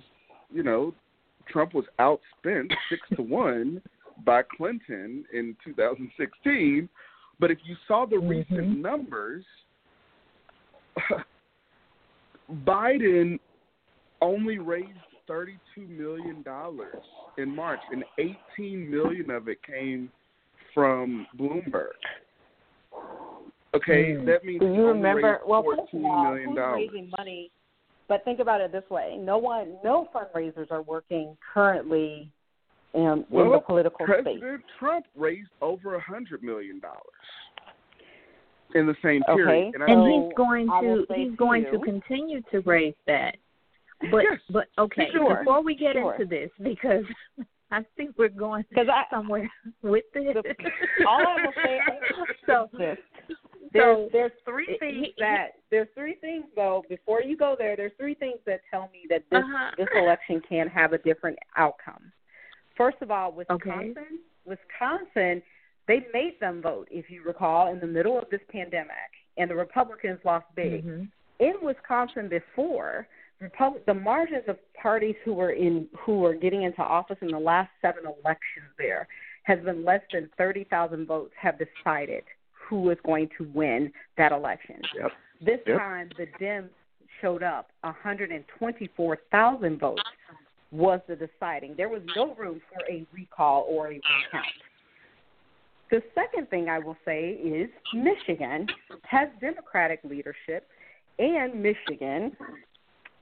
you know Trump was outspent six to one by Clinton in 2016. But if you saw the mm-hmm. recent numbers, Biden only raised thirty-two million dollars in March, and eighteen million of it came from Bloomberg. Okay, mm. that means Do you remember? Well, of all, who's raising money? But think about it this way: no one, no fundraisers are working currently in, well, in the political President space. Trump raised over a hundred million dollars in the same okay. period, and, and think, he's going to he's going you, to continue to raise that. But yes, but okay, sure, before we get sure. into this, because I think we're going I, somewhere with this. The, all I will say so, this. So there's there's three things he, that there's three things though before you go there there's three things that tell me that this uh-huh. this election can have a different outcome. First of all, Wisconsin, okay. Wisconsin, they made them vote if you recall in the middle of this pandemic, and the Republicans lost big. Mm-hmm. In Wisconsin before, Republic, the margins of parties who were in who were getting into office in the last seven elections there has been less than thirty thousand votes have decided who is going to win that election. Yep. This Yep. time, the Dems showed up 124,000 votes was the deciding. There was no room for a recall or a recount. The second thing I will say is Michigan has Democratic leadership, and Michigan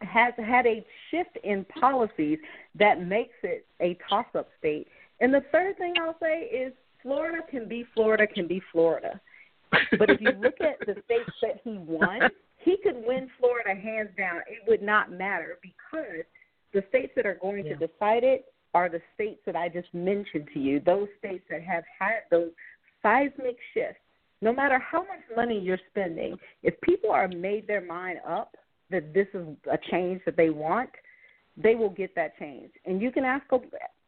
has had a shift in policies that makes it a toss up state. And the third thing I'll say is Florida can be Florida can be Florida. But if you look at the states that he won, he could win Florida hands down. It would not matter because the states that are going Yeah. to decide it are the states that I just mentioned to you. Those states that have had those seismic shifts. No matter how much money you're spending, if people are made their mind up that this is a change that they want, they will get that change. And you can ask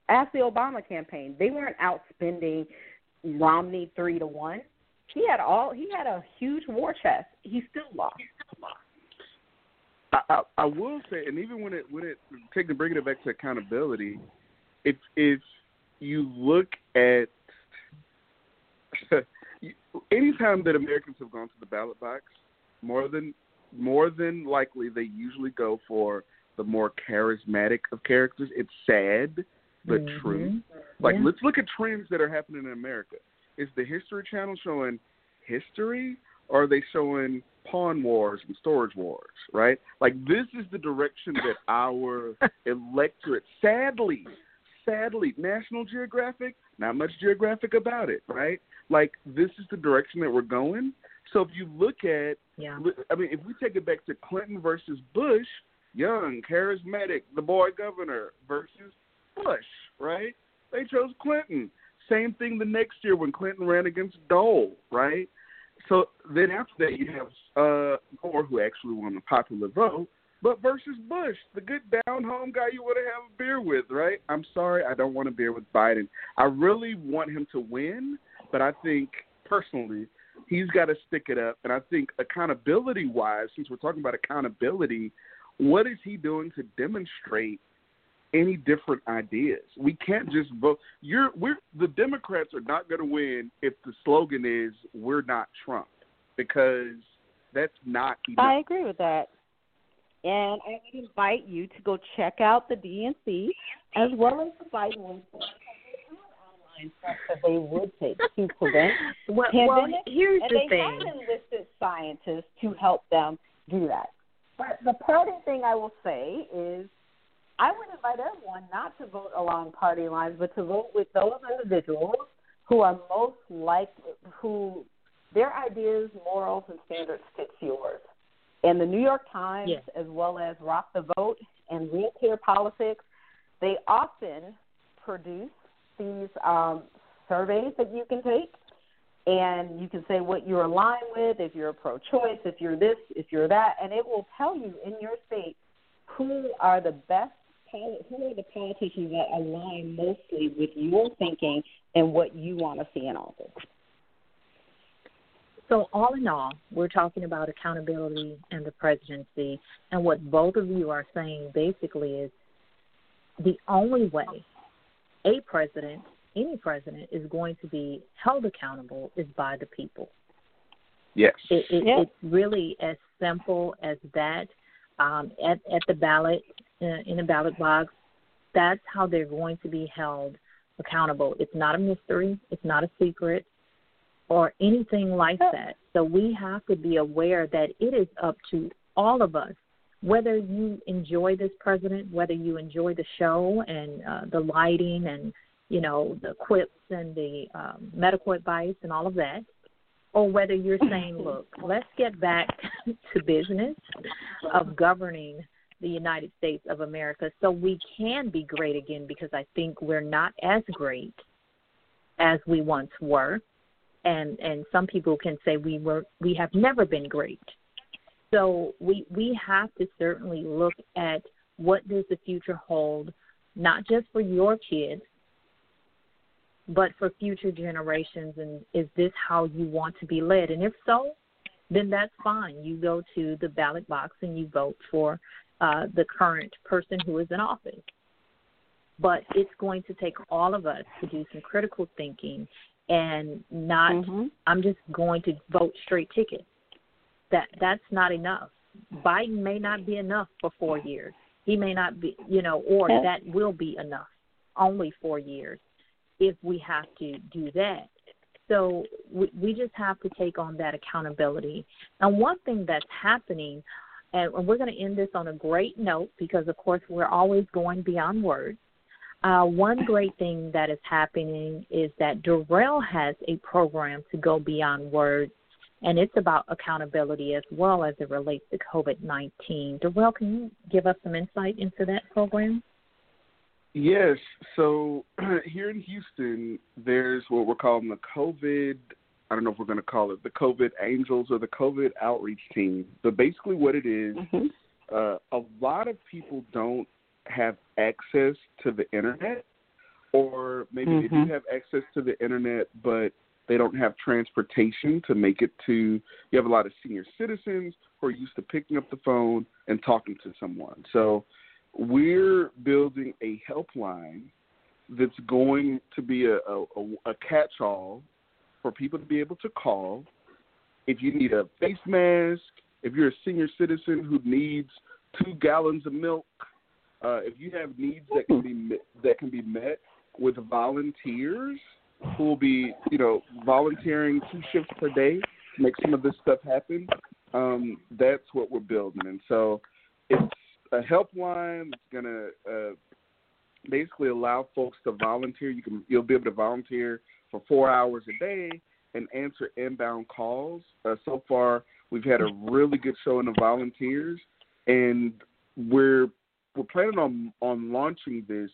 ask the Obama campaign. They weren't out spending Romney three to one. He had all he had a huge war chest. He still lost. I, I, I will say, and even when it when it taking bringing it back to accountability, if if you look at anytime that Americans have gone to the ballot box, more than more than likely they usually go for the more charismatic of characters. It's sad but Mhm. true. Like Yeah. let's look at trends that are happening in America. Is the History Channel showing history or are they showing pawn wars and storage wars, right? Like this is the direction that our electorate sadly sadly National Geographic, not much geographic about it, right? Like this is the direction that we're going. So if you look at Yeah. I mean, if we take it back to Clinton versus Bush, young, charismatic, the boy governor versus Bush, right? They chose Clinton. Same thing the next year when Clinton ran against Dole, right? So then after that, you have uh, Gore, who actually won the popular vote, but versus Bush, the good down home guy you want to have a beer with, right? I'm sorry, I don't want a beer with Biden. I really want him to win, but I think personally, he's got to stick it up. And I think accountability wise, since we're talking about accountability, what is he doing to demonstrate any different ideas? We can't just vote. You're we're the Democrats are not going to win if the slogan is "We're not Trump," because that's not enough. I agree with that. And I would invite you to go check out the DNC as well as the Biden website. Online that they would take to prevent Well, well, here's and the they thing. have enlisted scientists to help them do that. But the parting thing I will say is, I would invite everyone not to vote along party lines, but to vote with those individuals who are most like who their ideas, morals, and standards fit yours. And the New York Times, Yes. as well as Rock the Vote and Real Clear Politics, they often produce these um, surveys that you can take and you can say what you're aligned with, if you're pro-choice, if you're this, if you're that, and it will tell you in your state who are the best, who are the politicians that align mostly with your thinking and what you want to see in office. So, all in all, we're talking about accountability and the presidency. And what both of you are saying basically is the only way a president, any president, is going to be held accountable is by the people. Yes. It, it, Yeah. It's really as simple as that. Um, at, at the ballot, uh, in the ballot box, that's how they're going to be held accountable. It's not a mystery, it's not a secret, or anything like that. So we have to be aware that it is up to all of us, whether you enjoy this president, whether you enjoy the show and uh, the lighting and you know the quips and the um, medical advice and all of that, or whether you're saying, look, let's get back to business of governing the United States of America so we can be great again because I think we're not as great as we once were. And and some people can say we were we have never been great. So we we have to certainly look at what does the future hold, not just for your kids, but for future generations and is this how you want to be led? And if so, then that's fine. You go to the ballot box and you vote for uh, the current person who is in office. But it's going to take all of us to do some critical thinking and not Mhm. I'm just going to vote straight ticket. That that's not enough. Biden may not be enough for four years. He may not be, you know, or Yeah. that will be enough. Only four years, if we have to do that. So we, we just have to take on that accountability. And one thing that's happening, and we're going to end this on a great note because, of course, we're always going beyond words. Uh, one great thing that is happening is that Durrel has a program to go beyond words, and it's about accountability as well as it relates to COVID 19. Durrel, can you give us some insight into that program? Yes. So here in Houston, there's what we're calling the COVID. I don't know if we're going to call it the COVID Angels or the COVID Outreach Team. But basically, what it is, Mhm. uh, a lot of people don't have access to the internet, or maybe they do Mhm. have access to the internet, but they don't have transportation to make it to. You have a lot of senior citizens who are used to picking up the phone and talking to someone. So we're building a helpline that's going to be a, a, a catch-all for people to be able to call if you need a face mask, if you're a senior citizen who needs two gallons of milk, uh, if you have needs that can be that can be met with volunteers who will be, you know, volunteering two shifts per day to make some of this stuff happen. Um, that's what we're building, and so it's a helpline that's gonna uh, basically allow folks to volunteer. You can you'll be able to volunteer for four hours a day and answer inbound calls. Uh, so far, we've had a really good showing of volunteers, and we're we're planning on on launching this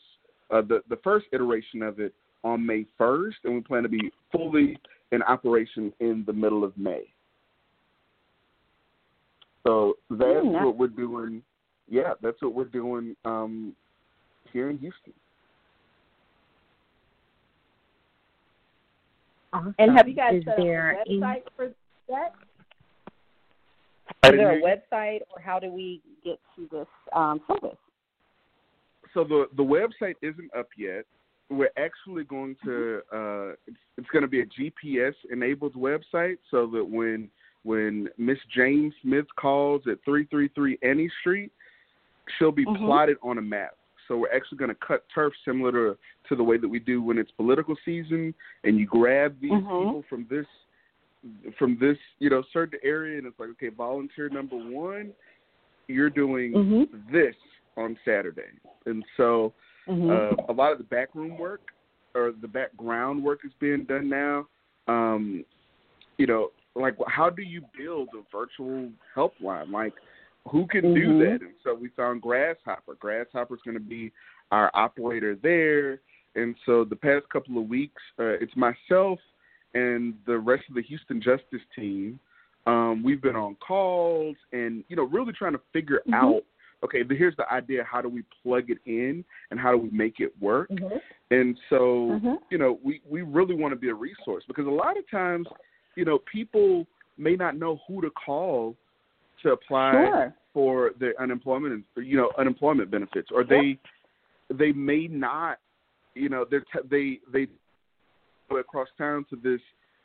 uh, the the first iteration of it on May first, and we plan to be fully in operation in the middle of May. So that's Mm, nice. what we're doing. Yeah, that's what we're doing um, here in Houston. Awesome. And have you guys is set up there a any- website for that? I Is there a website, or how do we get to this um, service? So the the website isn't up yet. We're actually going to uh, it's, it's going to be a GPS enabled website, so that when when Miss Jane Smith calls at three three three Annie Street, she'll be Mhm. plotted on a map. So we're actually going to cut turf similar to to the way that we do when it's political season, and you grab these Mhm. people from this from this you know certain area, and it's like okay, volunteer number one, you're doing Mhm. this on Saturday, and so Mhm. uh, a lot of the backroom work or the background work is being done now. Um, you know, like how do you build a virtual helpline? Like who can do Mhm. that? And so we found Grasshopper. Grasshopper's going to be our operator there. And so the past couple of weeks, uh, it's myself and the rest of the Houston Justice team. Um, we've been on calls and you know really trying to figure Mhm. out okay, but here's the idea. How do we plug it in and how do we make it work? Mhm. And so, Mhm. you know, we, we really want to be a resource because a lot of times, you know, people may not know who to call to apply Sure. for the unemployment and you know unemployment benefits or they they may not you know they're t- they they go across town to this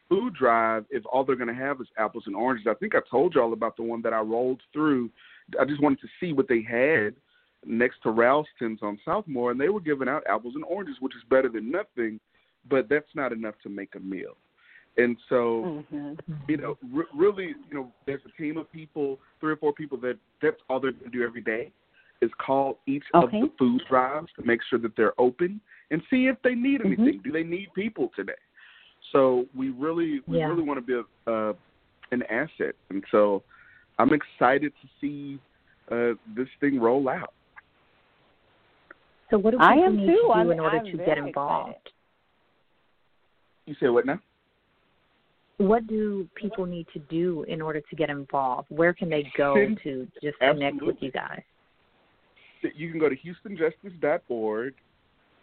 food drive if all they're going to have is apples and oranges. I think I told y'all about the one that I rolled through. I just wanted to see what they had next to Ralston's on Southmore, and they were giving out apples and oranges, which is better than nothing, but that's not enough to make a meal. And so, hmm you know, re- really, you know, there's a team of people, three or four people that that's all they're going to do every day is call each Okay. of the food drives to make sure that they're open and see if they need Mhm. anything. Do they need people today? So we really, we Yeah. really want to be a, uh, an asset, and so I'm excited to see uh, this thing roll out. So what do I people am need too. to do I'm- in order I'm to get involved? excited. You say what now? What do people need to do in order to get involved? Where can they go Send- to just connect with you guys? you can go to houstonjustice.org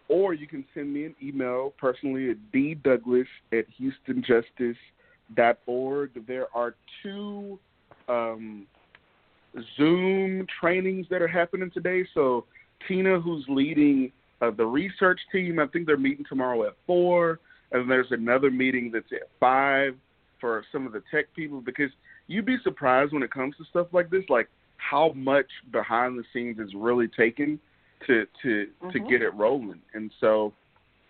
or you can send me an email personally at ddouglas at houstonjustice.org. There are two um, Zoom trainings that are happening today. So Tina, who's leading uh, the research team, I think they're meeting tomorrow at 4. And there's another meeting that's at 5 for some of the tech people because you'd be surprised when it comes to stuff like this, like how much behind the scenes is really taken to to to Mhm. get it rolling. And so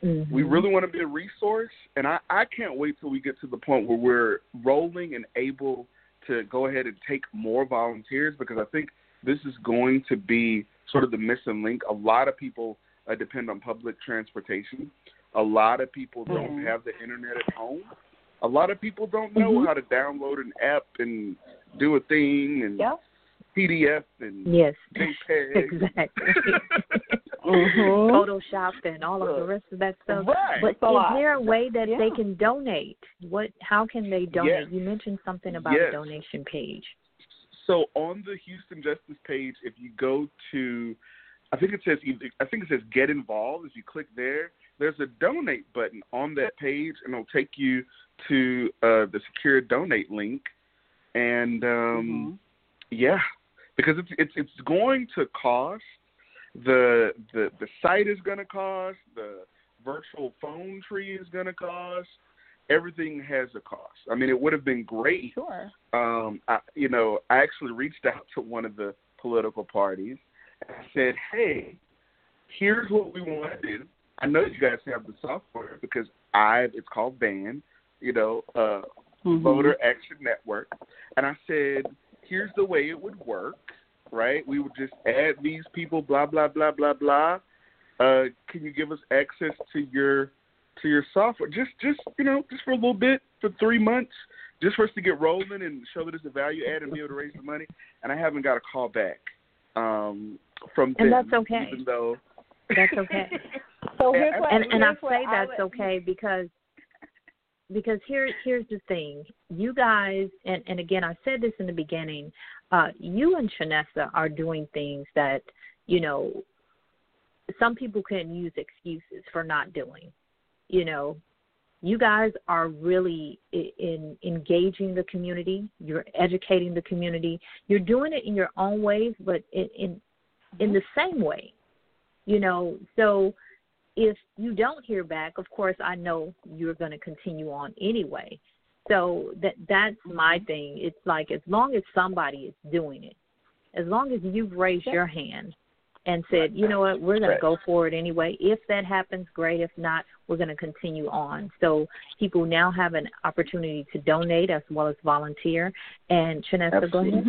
Mhm. we really want to be a resource and I, I can't wait till we get to the point where we're rolling and able to go ahead and take more volunteers because I think this is going to be sort of the missing link. A lot of people uh, depend on public transportation. A lot of people don't Mhm. have the internet at home. A lot of people don't know Mhm. how to download an app and do a thing and Yep. PDF and Yes, JPEG. exactly. Mhm. Photoshop and all of the rest of that stuff. Right. But lot. is there a way that they can donate? What? How can they donate? Yes. You mentioned something about Yes. a donation page. So on the Houston Justice page, if you go to, I think it says I think it says Get Involved. If you click there, there's a donate button on that page, and it'll take you to uh, the secure donate link. And um, Mhm. yeah, because it's it's it's going to cost the the the site is going to cost the virtual phone tree is going to cost. Everything has a cost. I mean, it would have been great Sure. um, I, you know, I actually reached out to one of the political parties and said, "Hey, here's what we want to do. I know you guys have the software because I it's called VAN, you know, uh, Mhm. Voter Action Network, and I said, here's the way it would work, right? We would just add these people, blah blah blah blah blah. Uh, can you give us access to your to your software? Just just you know, just for a little bit for three months, just for us to get rolling and show that it's a value add and be able to raise the money. And I haven't got a call back um, from And them, that's okay. even though That's okay. So here's what, and and I here's what say that's would- okay because because here here's the thing you guys and and again I said this in the beginning uh you and Chinissa are doing things that you know some people can use excuses for not doing. You know you guys are really in engaging the community. You're educating the community. You're doing it in your own ways but in in in the same way you know. So if you don't hear back of course i know you're going to continue on anyway so that that's my thing. It's like as long as somebody is doing it as long as you've raised your hand and said you know what? We're going to go for it anyway. If that happens great. If not we're going to continue on. So people now have an opportunity to donate as well as volunteer. And Chinissa, go ahead.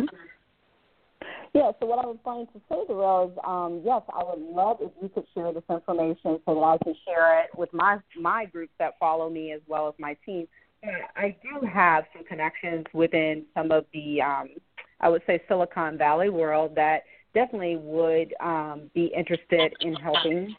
Yeah, so what I was going to say, Durrel, is um, yes, I would love if you could share this information so that I can share it with my my groups that follow me as well as my team. I do have some connections within some of the, um, I would say, Silicon Valley world that definitely would um, be interested in helping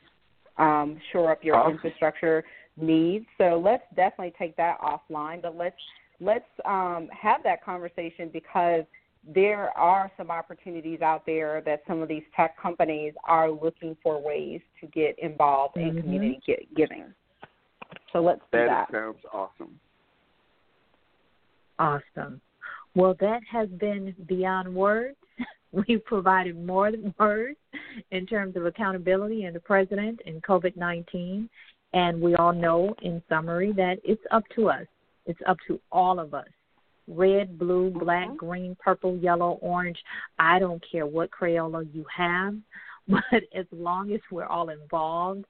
um, shore up your Awesome. infrastructure needs. So let's definitely take that offline, but let's let's um, have that conversation because there are some opportunities out there that some of these tech companies are looking for ways to get involved in Mhm. community giving. So let's do that that. sounds awesome. Awesome. Well, that has been beyond words. We've provided more than words in terms of accountability and the president and COVID 19. And we all know, in summary, that it's up to us. It's up to all of us red, blue, black, mm-hmm. green, purple, yellow, orange. I don't care what Crayola you have, but as long as we're all involved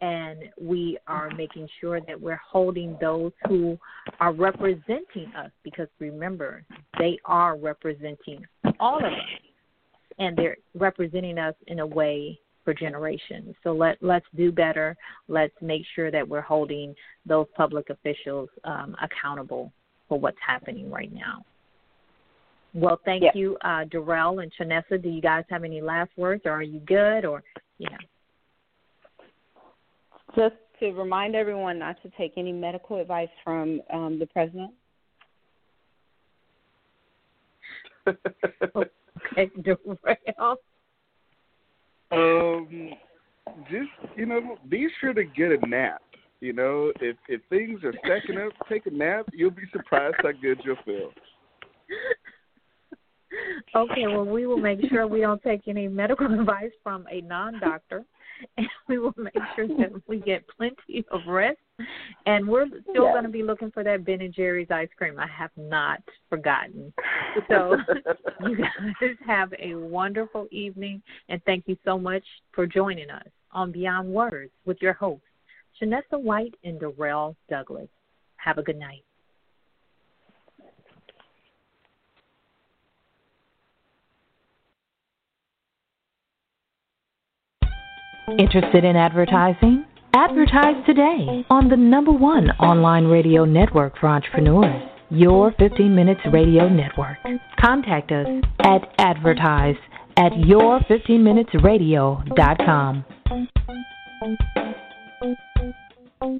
and we are making sure that we're holding those who are representing us because remember, they are representing all of us and they're representing us in a way for generations. So let let's do better. Let's make sure that we're holding those public officials um, accountable for what's happening right now. Well, thank yes. you, uh, Durrel and Chinissa. Do you guys have any last words, or are you good, or you know? Just to remind everyone not to take any medical advice from um, the president. okay, Durrel. Um, just you know, be sure to get a nap. You know, if if things are stacking up, take a nap. You'll be surprised how good you'll feel. Okay, well, we will make sure we don't take any medical advice from a non-doctor, and we will make sure that we get plenty of rest. And we're still yes. going to be looking for that Ben and Jerry's ice cream. I have not forgotten. So you guys have a wonderful evening, and thank you so much for joining us on Beyond Words with your hosts, Chinissa White and Durrel Douglas. Have a good night. Interested in advertising? Advertise today on the number one online radio network for entrepreneurs, Your 15 Minutes Radio Network. Contact us at advertise at your15minutesradio.com. Thank you.